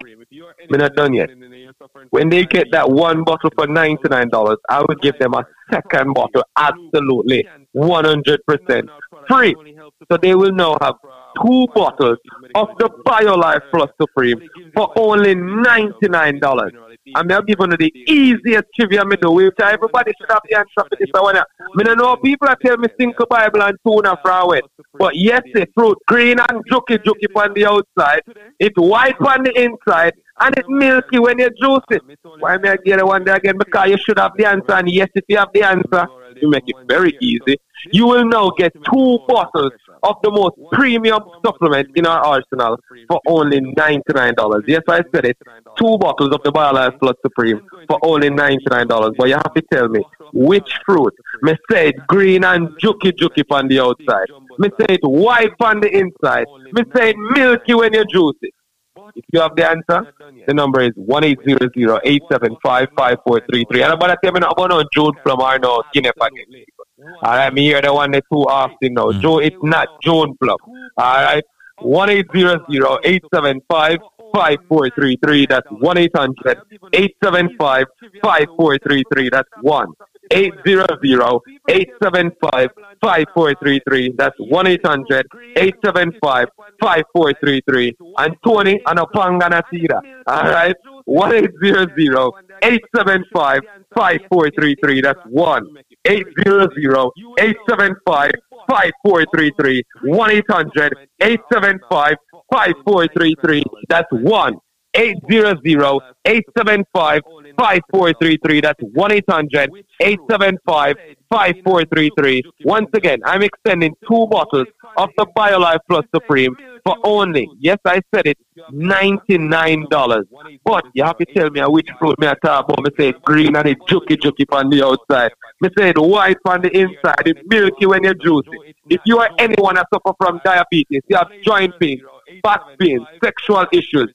we're not done yet. When they get that one bottle for ninety nine dollars, I will give them a second bottle absolutely one hundred percent free. So they will now have two bottles of the BioLife Plus Supreme for only ninety nine dollars. And me have given you the easiest trivia me do, which everybody should have the answer for this one. I don't know people that tell me sinkle bible and tuna from. But yes, the fruit green and juky juky on the outside, it's white on the inside, and it's milky when you juice it. Why may I get it one day again? Because you should have the answer, and yes, if you have the answer, you make it very easy. You will now get two bottles of the most premium supplement in our arsenal for only $99. Yes, I said it. Two bottles of the BioLife Plus Supreme for only $99. But you have to tell me which fruit. Me said green and juky juky on the outside. Me say it white on the inside. Me say it milky when you juice it. If you have the answer, the number is 1-800-875-5433. And about that, I'm not no June from our no Guinea packet. Alright, me hear the one that too often now. Mm. Joe, it's not June Plum. Alright, 1-800-875-5433. That's 1-800-875-5433. That's 1. 800-875-5433. That's 1-800-875-5433. And Tony and Apanganatira. All right. 1-800-875-5433. That's 1. 800-875-5433. 1-800-875-5433. That's 1. 800-875-5433. That's 1-800-875-5433. Once again, I'm extending two bottles of the BioLife Plus Supreme for only, yes, I said it, $99. But you have to tell me uh, which fruit me I talk about. Me say green and it's juky juky on the outside. Me say it's white on the inside. It's milky when you juice it. If you are anyone that suffer from diabetes, you have joint pain, back pain, sexual issues,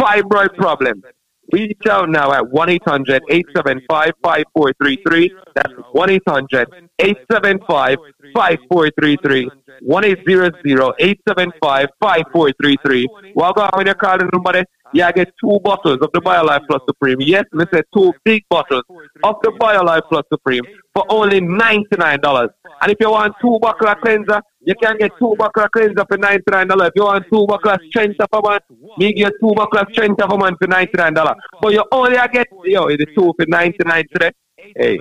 fibroid problems, reach out now at 1-800-875-5433. That's 1-800-875-5433. 1-800-875-5433. Well, go on when you're calling somebody, yeah, I get two bottles of the BioLife Plus Supreme. Yes, me say two big bottles of the BioLife Plus Supreme for only $99. And if you want two buckler cleanser, you can get two buckler cleanser for $99. If you want two buckler strength of a man, you two buckler strength of a man for $99. But you only get, yo, the two for 99 today. Hey,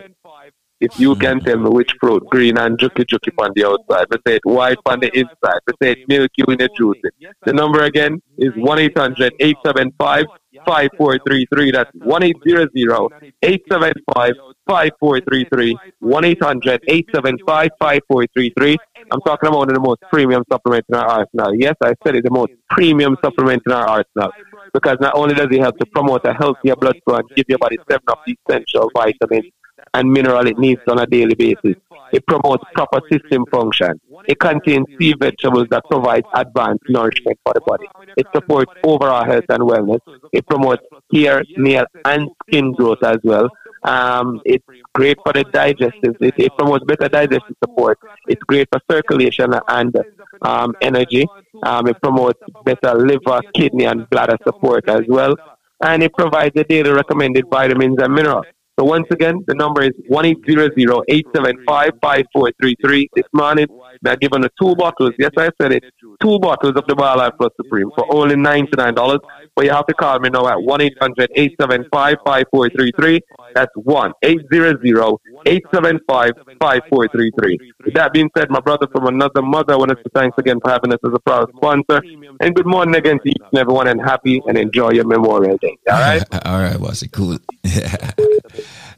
if you can tell me which fruit, green and juky juky on the outside, but say it white on the inside, but say it milky when you juice it. The number again is 1-800-875-5433. That's 1-800-875-5433. 1-800-875-5433. I'm talking about one of the most premium supplements in our arsenal. Yes, I said it, the most premium supplement in our arsenal. Because not only does it help to promote a healthier blood flow and give your body seven of the essential vitamins and mineral it needs on a daily basis. It promotes proper system function. It contains sea vegetables that provide advanced nourishment for the body. It supports overall health and wellness. It promotes hair, nail, and skin growth as well. Um, it's great for the digestive. It, it promotes better digestive support. It's great for circulation and um, energy. Um, it promotes better liver, kidney, and bladder support as well. And it provides the daily recommended vitamins and minerals. So once again, the number is 1-800-875-5433. This morning, they're given the two bottles. Yes, I said it. Two bottles of the BioLife Plus Supreme for only $99. But you have to call me now at 1-800-875-5433. That's 1-800-875-5433. With that being said, my brother from another mother, I want to say thanks again for having us as a proud sponsor. And good morning again to each and everyone and happy and enjoy your Memorial Day. All right? All right, boss. Cool.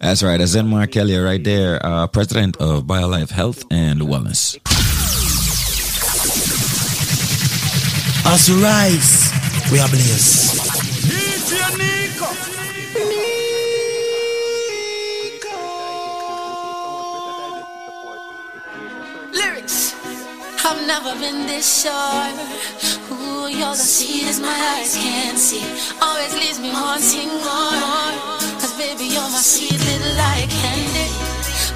That's right. That's Zen Mark Kelly right there, uh, president of BioLife Health and Wellness. As we rise, we are blessed. Never been this sure. Ooh, you're the sweetest my eyes can't see. Always leaves me wanting more. Cause baby, you're my sweet little like candy.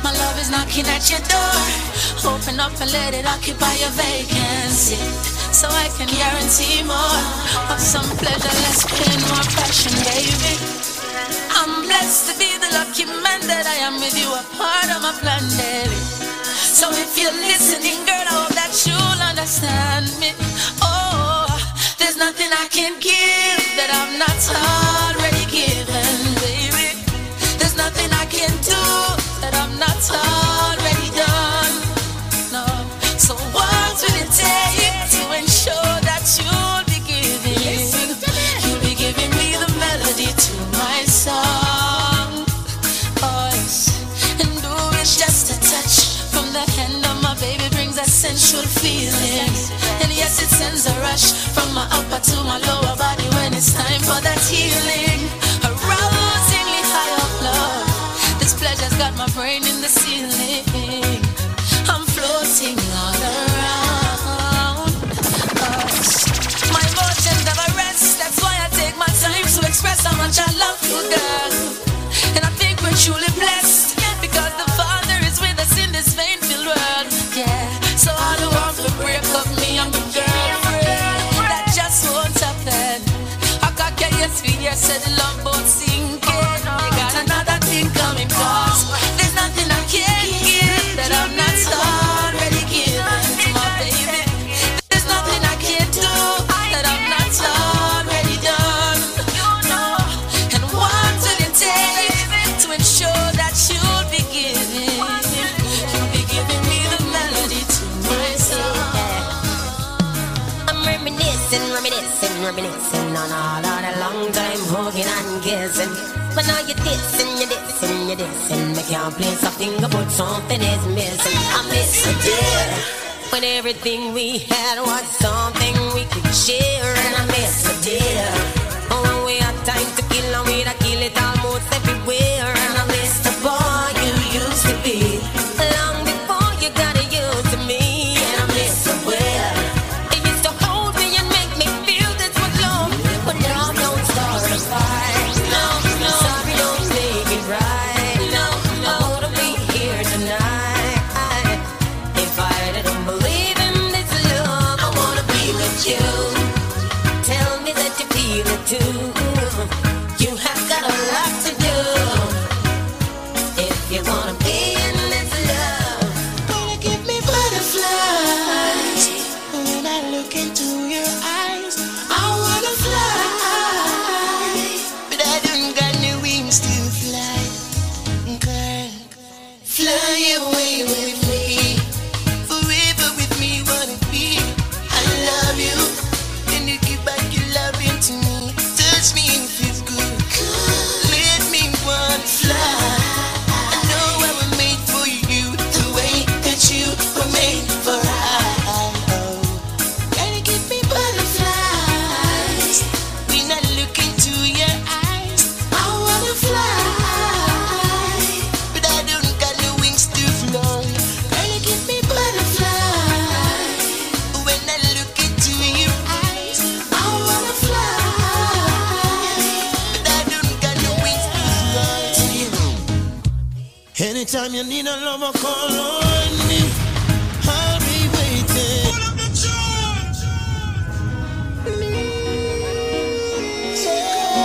My love is knocking at your door. Open up and let it occupy your vacancy. So I can guarantee more of some pleasure, less pain, more passion, baby. I'm blessed to be the lucky man that I am with you, a part of my plan daily. So if you're listening, girl, I hope that you'll understand me. Oh, there's nothing I can give that I'm not already sexual feelings. And yes, it sends a rush from my upper to my lower body when it's time for that healing. Arousingly high up love. This pleasure's got my brain in the ceiling. I'm floating all around. My emotions never rest. That's why I take my time to express how much I love you, girl. And I think we're truly blessed. Said the love boat reminiscing on all of the long time hugging and kissing. But now you're dissing, you're dissing, you're dissing. Me can't play something put something is missing. I miss you, dear. When everything we had was something we could share, and I miss you, dear. you need a lover, call on me. I'll be waiting. Pull up the. Me. Yeah.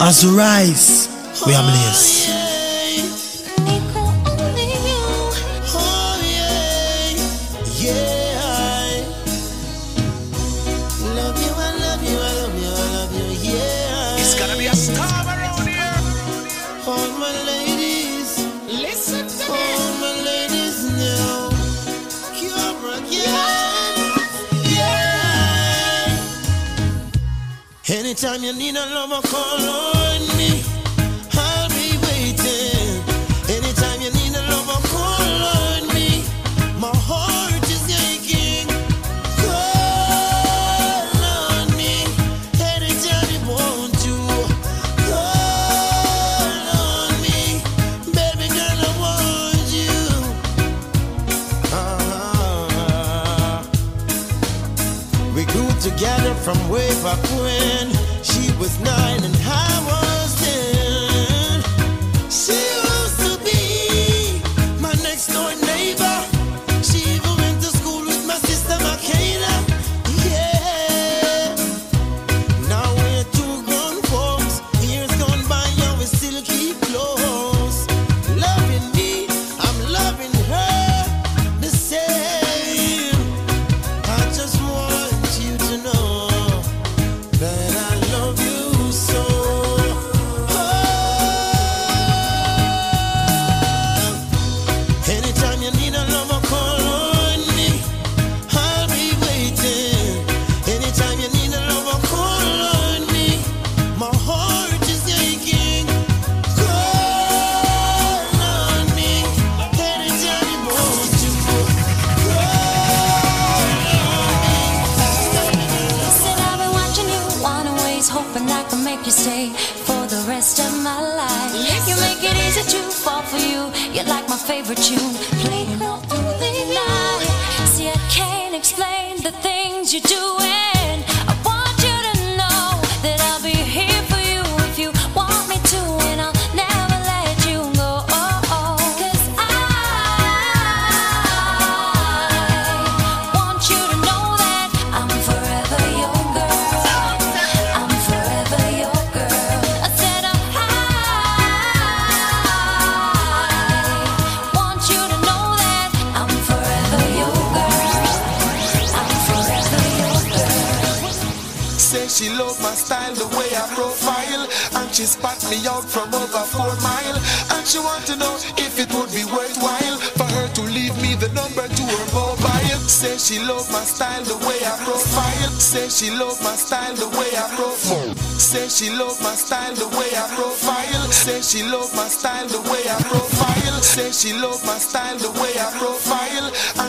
As you rise, we are blessed. You need a lover, call on me.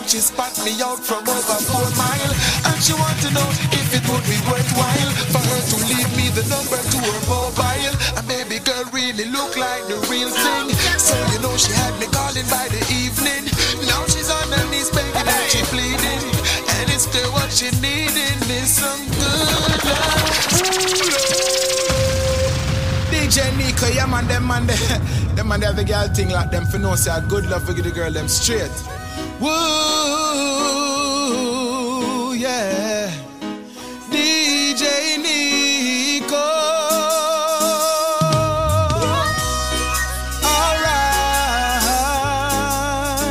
She spot me out from over four mile. And she want to know if it would be worthwhile for her to leave me the number to her mobile. And baby girl really look like the real thing. So you know she had me calling by the evening. Now she's on her knees begging and she pleading. And it's still what she needing is some good love. DJ Nico, yeah man, them man, them man, they have the girl thing like them for no say good love for the girl them straight. Woo, yeah. DJ Nico.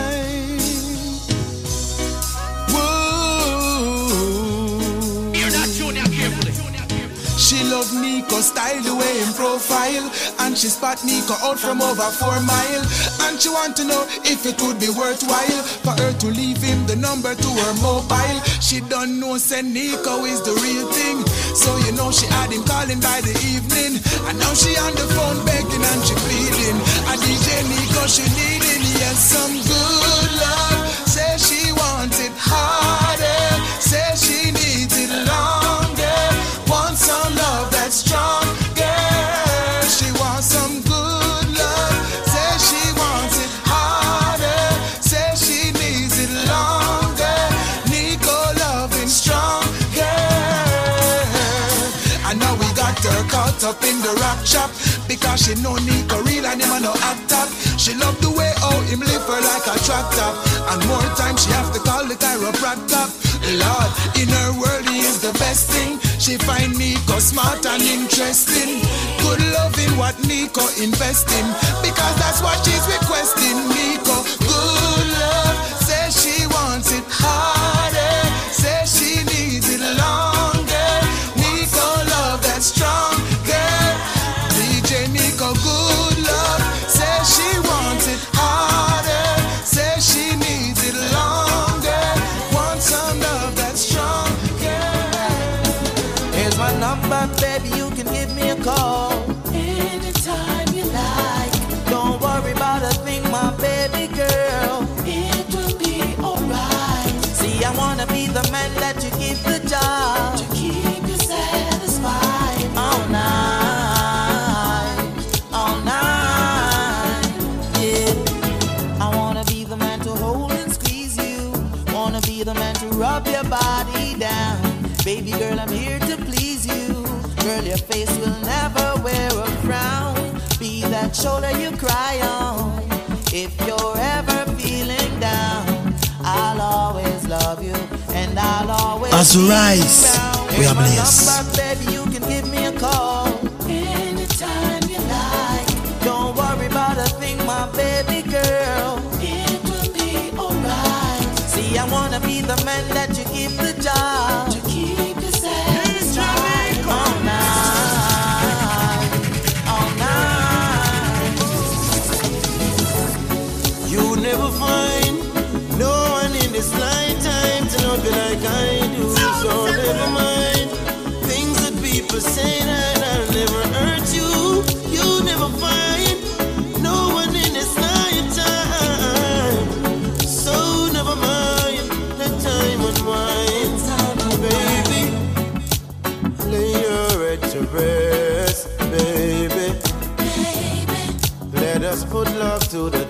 Alright. Woo. Hear that tune here carefully. She love Nico style the way in profile And she spot Nico out from over four mile. And she want to know if it would be worthwhile For her to leave him the number to her mobile. She don't know say Nico is the real thing. So you know she had him calling by the evening. And now she on the phone begging and she pleading. And DJ Nico she needing yes some good love. Say she wants it harder. Say she needs it longer. Want some love shop Because she know Nico real and him a no act up She love the way how him live her like a trap top. And more time she have to call the chiropractor. Lord, in her world he is the best thing. She find Nico smart and interesting. Good loving what Nico invest in. Because that's what she's requesting Nico, good love Say she wants it harder body down. Baby girl, I'm here to please you. Girl, your face will never wear a frown. Be that shoulder you cry on. If you're ever feeling down, I'll always love you and I'll always As be rise, we are blessed. number, baby, you can give me a call. Anytime you like, Don't worry about a thing, my baby girl. it will be alright. See, I wanna be the man that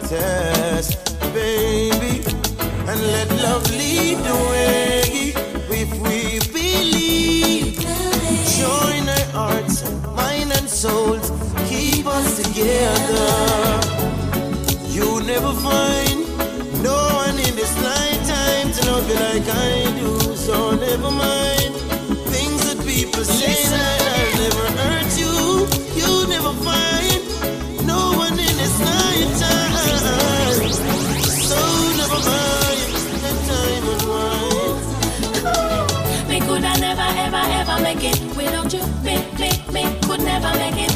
test, baby. And let love lead the way. If we believe, join our hearts, mind and souls, keep us together. You never find no one in this lifetime to love you like I do. So never mind things that people say make you. Me, me, me could never make it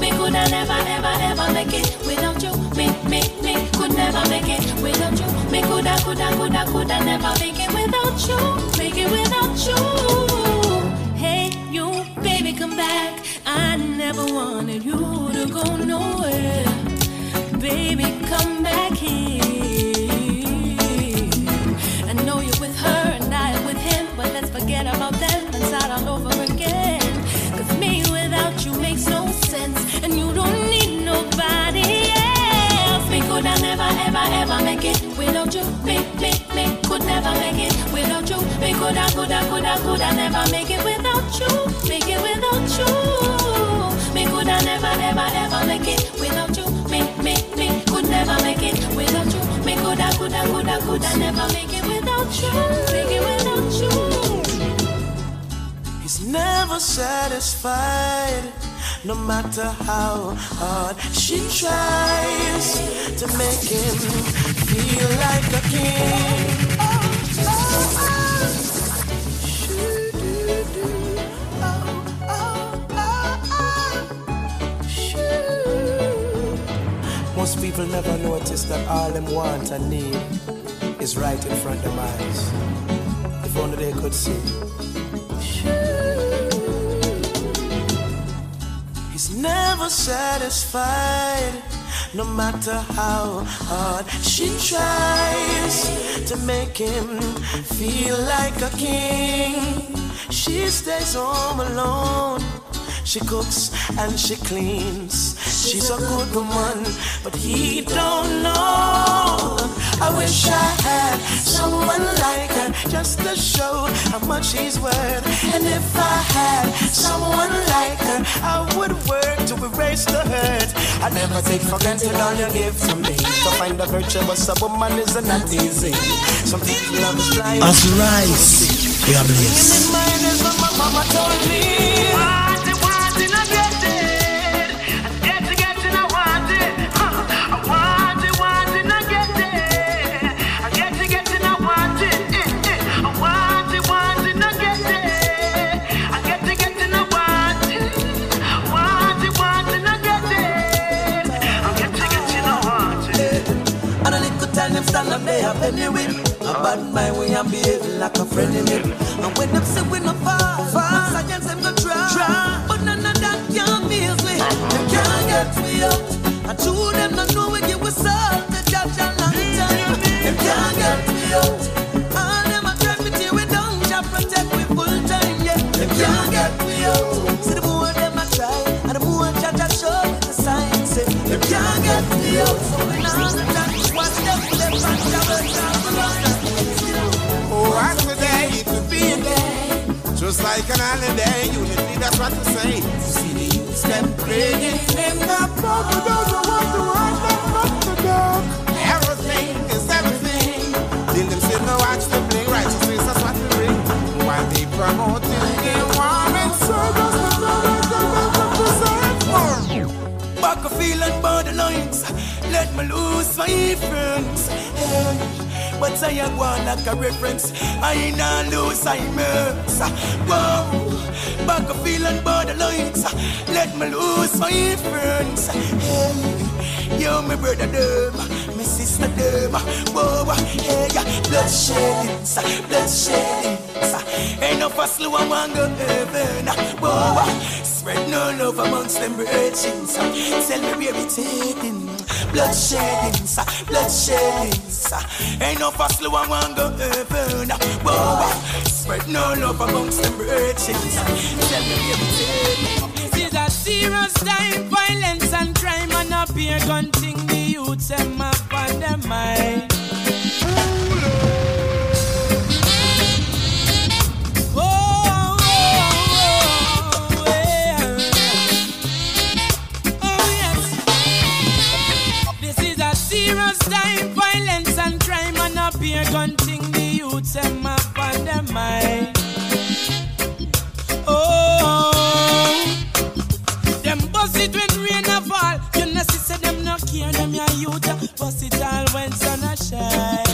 Me coulda never, ever, ever make it without you. Me, me, me could never make it without you. Me coulda, coulda, coulda, coulda never make it without you, make it without you. Hey, you, baby, come back. I never wanted you to go nowhere. Baby, come back here. Never make it without you. Me could I, could I, could I, could I never make it without you. Make it without you. Me could I never, ever, ever make it without you. Me, me, me could never make it without you. Me could I, could I, could I, could I never make it without you. Make it without you. He's never satisfied, no matter how hard she tries to make him feel like a king. Most people never notice that all them want and need is right in front of them eyes. If only they could see. He's never satisfied, no matter how hard she tries to make him feel like a king. She stays home alone. She cooks and she cleans. She's a good woman, but he don't know. I wish I had someone like her just to show how much he's worth. And if I had someone like her, I would work to erase the hurt. I never take for granted all you give to me. To find a virtuous woman is not easy. Some people love is blind. As rise, we are blessed. Have any whip. A bad mind we am behaving like a friend in it. And when them say we no fall, fall. Science them go try, try. But none of that can be us we. They can't get we out. And two them not know we give us all the judge a long time. They can't get we out. All them a try to tear we down, just protect we full time. Yeah, they can't get we out. Just like an holiday. Unity, that's what we say. To see the youths them praying in the park, we don't want to run them from the dark. Everything is everything. Till them sit and watch them play righteousness, that's what we bring. While they promoting their warm and service, the brothers and represent more. Back a feeling borderlines. Let me lose my friends. Hey. But I am one like a reference. I ain't not lose I miss. Whoa. Back a feeling borderlines. Let me lose my friends. Hey. Yo, my brother them, my sister them. Whoa, hey, blood sheddings, blood sheddings. Ain't no fast slow one go heaven. Whoa, spread no love amongst them virgins. Ah, Tell me where it's heading. Blood sheddings. Ain't no fast slow and one go heaven. Ah, whoa, spread no love amongst them virgins. Ah, Tell me where it's heading. This is a serious time, violence and crime and up here gun thing the youths them up on their mind. And up gun thing the youths them up on their mind. Oh, them bust it when rain a fall. You know, see, say them no care, them your youth. Bust it all when sun a shine.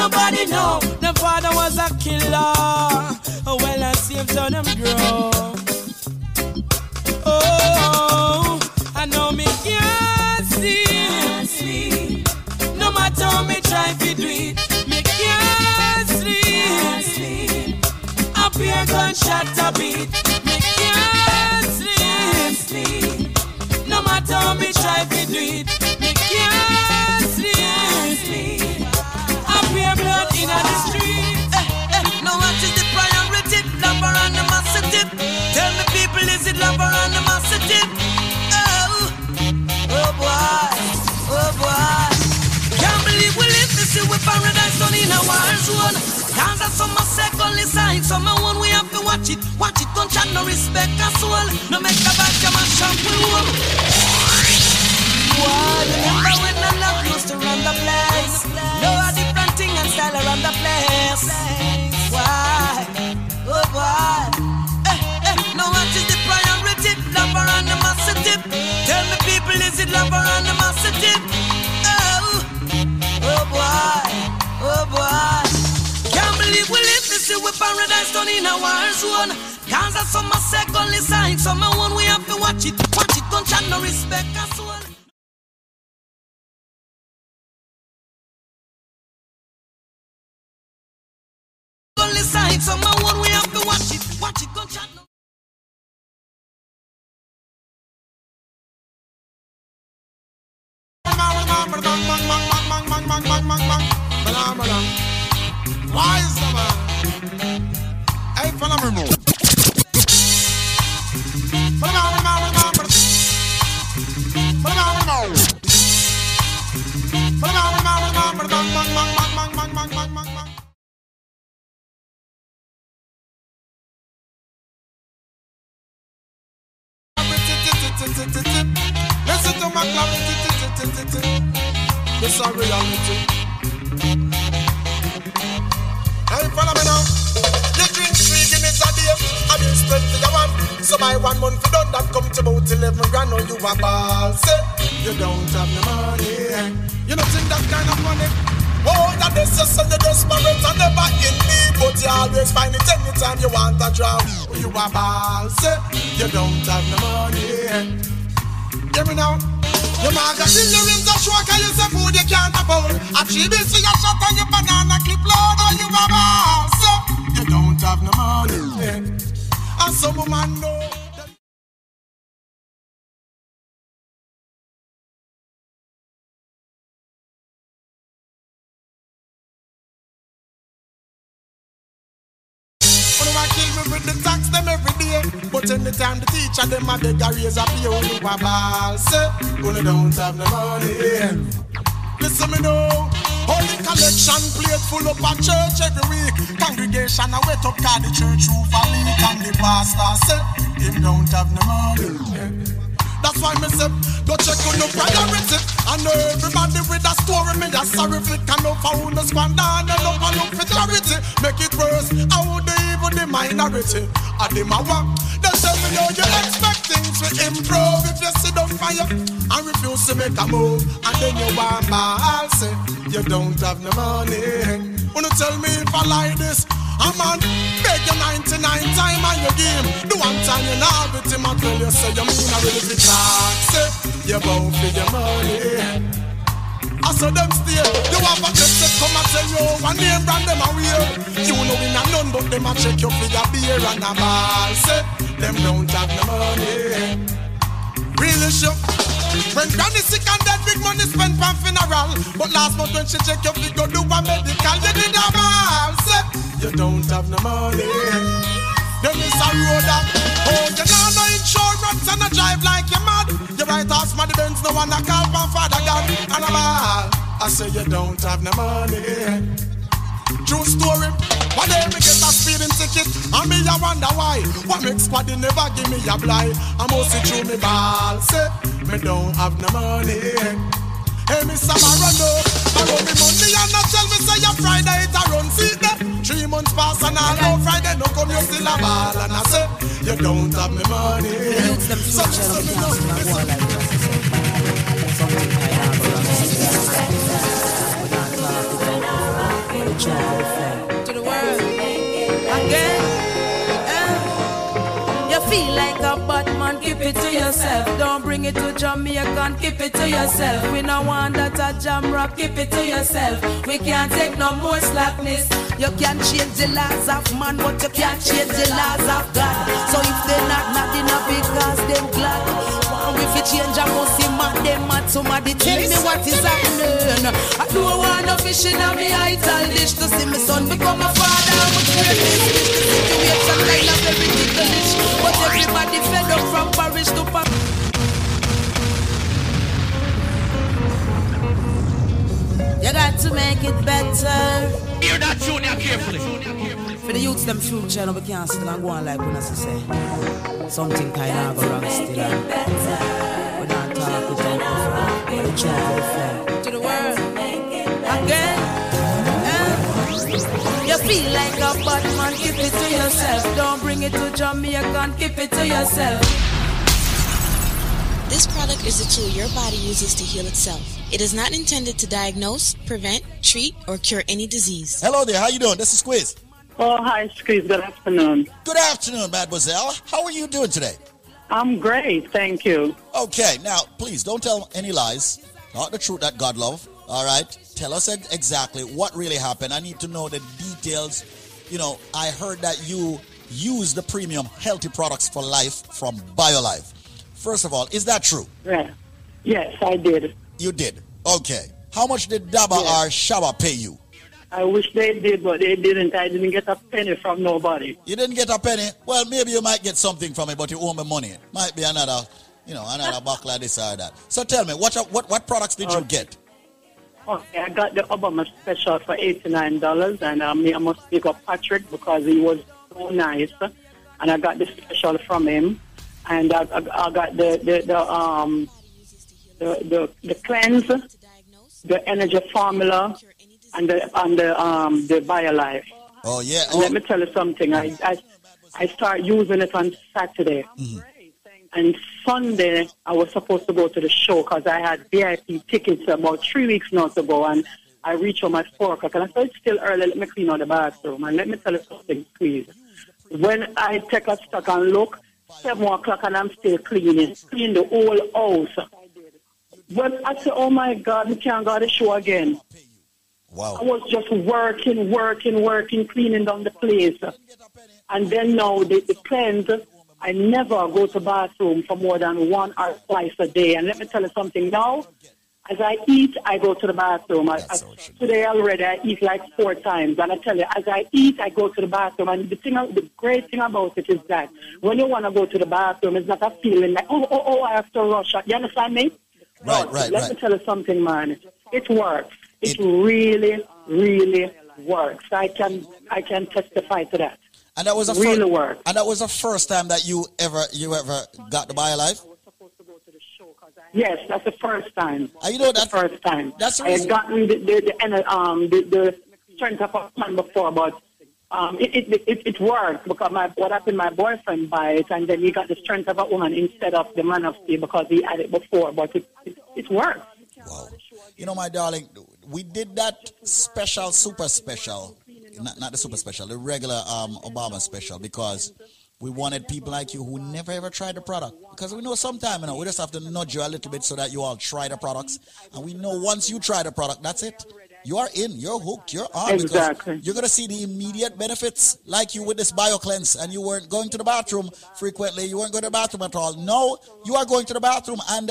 Nobody know. The father was a killer. Well, I saved so them grow. Oh, I know me can't see. No matter how me try to do it, me can't sleep. Up here gunshot a beat, me can't sleep. No matter how me try to do it, love animosity? Oh, oh boy, oh boy. Can't believe we live to see with paradise done in a war zone. Cause that's some say only sign, some one we have to watch it. Watch it, don't chat, no respect a soul. No make a bad come and shamp we home. Why? Remember when the love used to run the place? No it love or animosity? Oh, oh boy, oh boy. Can't believe we live with paradise done in a war zone. Cause that's some say only sign, one we have to watch it. Watch it, don't chat, no respect. Only sign, one Listen to my clarity. This is reality. Hey, follow me now. You drink three Guinness a day, and you spend your one. So by one month you done that come to about eleven grand. Now you a ball, say you don't have no money. You don't think that kind of money. Oh, that is just so you desperate and never in need, but you always find it anytime you want a job. You a ball, say you don't have no money. Hear me now. Your magazine, your rims are short, and you say food you can't afford. A bill for your shot and your banana clip load, or you a boss. So you don't have no money. Eh. And some woman know. But anytime the teacher them a beg a raise up pay Only a ball say Gonna don't have no money. Listen me now Holy collection plate full up a church every week. Congregation a wet up cause the church roof a leak And the pastor say eh, Him don't have no money that's why me say, go check on your priority. I know everybody with a story, me a sorry flick and no for who no squander and no for look for charity. Make it worse, I would even the minority. I the mawa, they tell me now you expect things to improve if you sit on fire and refuse to make a move. And then you want ball say, you don't have no money. Wanna tell me if I like this? A man beg you 99 time on your game. The one time you with him, I tell you say you mean I really be talk. Say eh? you bow for your money. I saw them stay. You have a jet set come and tell you one name brand them a wear. You know we not none but them a check you your figure beer and a ball. Say eh? them don't have no money. Really sure. When granny sick and dead, big money spent on funeral. But last month when she check your figure, do a medical, you did a ball. Say eh? You don't have no money. You miss a road up. Oh, you know no insurance and a drive like you mad. You right house, man, the Benz, no one a call from Father God and a ball. I say you don't have no money. True story. One day me get a speeding ticket and me a wonder why. What makes squad never give me a blind? I must see through me ball. Say me don't have no money. Hey, Mr. Marano, borrow me money and not tell me say your Friday it a run. See that? Three months pass and I know Friday no come, you still a ball. And I say, you don't have me money. So just let me know. Feel like a bad man, keep it to yourself. Don't bring it to Jamaican, keep it to yourself. We no want that a jam rock, keep it to yourself. We can't take no more slackness. You can't change the laws of man, but you can't change the laws of God. So if they not not enough because them glad. If you change a must man, them mad. Somebody tell me what is happening. I don't want no fish in me ital dish to see my son become a father. I'm a great this the situation line up very ticklish. But everybody fed up from Paris to Paris. You got to make it better. Hear that junior carefully. For the youths, them future, no, we can't sit and go on like when I say. Something kind of go wrong still. And we not talk with them before. But the truth will fair. To the world. Again. Eh? You feel like a bad man, keep it to yourself. Don't bring it to Jamaican, keep it to yourself. This product is a tool your body uses to heal itself. It is not intended to diagnose, prevent, treat, or cure any disease. Hello there, how you doing? This is Squeeze. Oh, hi, Squeeze. Good afternoon. Good afternoon, mademoiselle. How are you doing today? I'm great, thank you. Okay, now, please don't tell any lies. Not the truth that God love. All right? Tell us ex- exactly what really happened. I need to know the details. You know, I heard that you use the premium healthy products for life from BioLife. First of all, is that true? Yeah. Yes, I did. You did. Okay. How much did Daba or Shaba pay you? I wish they did, but they didn't. I didn't get a penny from nobody. You didn't get a penny? Well, maybe you might get something from it, but you owe me money. Might be another, you know, another buckle like this or that. So tell me, what what what products did you get? Okay, I got the Obama special for eighty-nine dollars, and um, I must pick up Patrick because he was so nice, and I got the special from him, and I, I, I got the the, the um the, the the cleanse, the energy formula, and the and the um the BioLife. Oh yeah. And let me tell you something. I I I start using it on Saturday. And Sunday, I was supposed to go to the show because I had VIP tickets about three weeks not ago. And I reached home at 4 o'clock. And I thought it's still early. Let me clean out the bathroom. And let me tell you something, please. When I take a stock and look, 7 o'clock and I'm still cleaning. Clean the whole house. But I say, oh my God, we can't go to the show again. Wow. I was just working, working, working, cleaning down the place. And then now the, the cleanse, I never go to bathroom for more than one or twice a day. And let me tell you something now. As I eat, I go to the bathroom. I, I, today already, I eat like four times. And I tell you, as I eat, I go to the bathroom. And the thing, the great thing about it is that when you want to go to the bathroom, it's not a feeling like, oh, oh, oh, I have to rush. You understand me? Right, right, Let right. me tell you something, man. It works. It, really, really works. I can, I can testify to that. And that was a really works. And that was the first time that you ever you ever got the BioLife? Yes, that's the first time. you know that's the first time. That's I had gotten the the, the, um, the, the strength of a man before, but um, it, it, it, it worked because my what happened, my boyfriend buy it, and then he got the strength of a woman instead of the man of steel because he had it before, but it, it, it worked. You know, my darling, we did that special, super special, not, not the super special, the regular um, Obama special, because we wanted people like you who never ever tried the product. Because we know sometime, you know, we just have to nudge you a little bit so that you all try the products. And we know once you try the product, that's it. You are in, you're hooked, you're on. because Exactly. You're going to see the immediate benefits, like you with this BioCleanse, and you weren't going to the bathroom frequently, you weren't going to the bathroom at all. No, you are going to the bathroom, and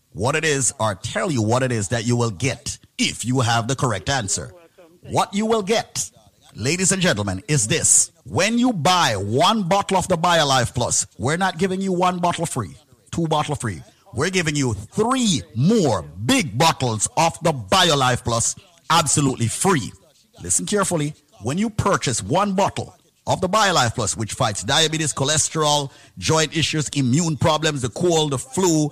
what it is or tell you what it is that you will get if you have the correct answer. What you will get, ladies and gentlemen, is this. When you buy one bottle of the BioLife Plus, we're not giving you one bottle free, two bottle free. We're giving you three more big bottles of the BioLife Plus absolutely free. Listen carefully. When you purchase one bottle of the BioLife Plus, which fights diabetes, cholesterol, joint issues, immune problems, the cold, the flu,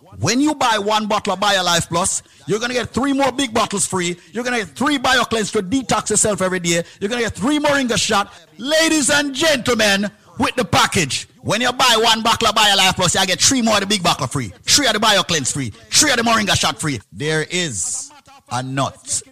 when you buy one bottle of BioLife Plus, you're going to get three more big bottles free. You're going to get three BioCleanse to detox yourself every day. You're going to get three more Moringa shot. Ladies and gentlemen, with the package, when you buy one bottle of BioLife Plus, you get three more of the big bottle free, three of the BioCleanse free, three of the Moringa shot free. There is a nut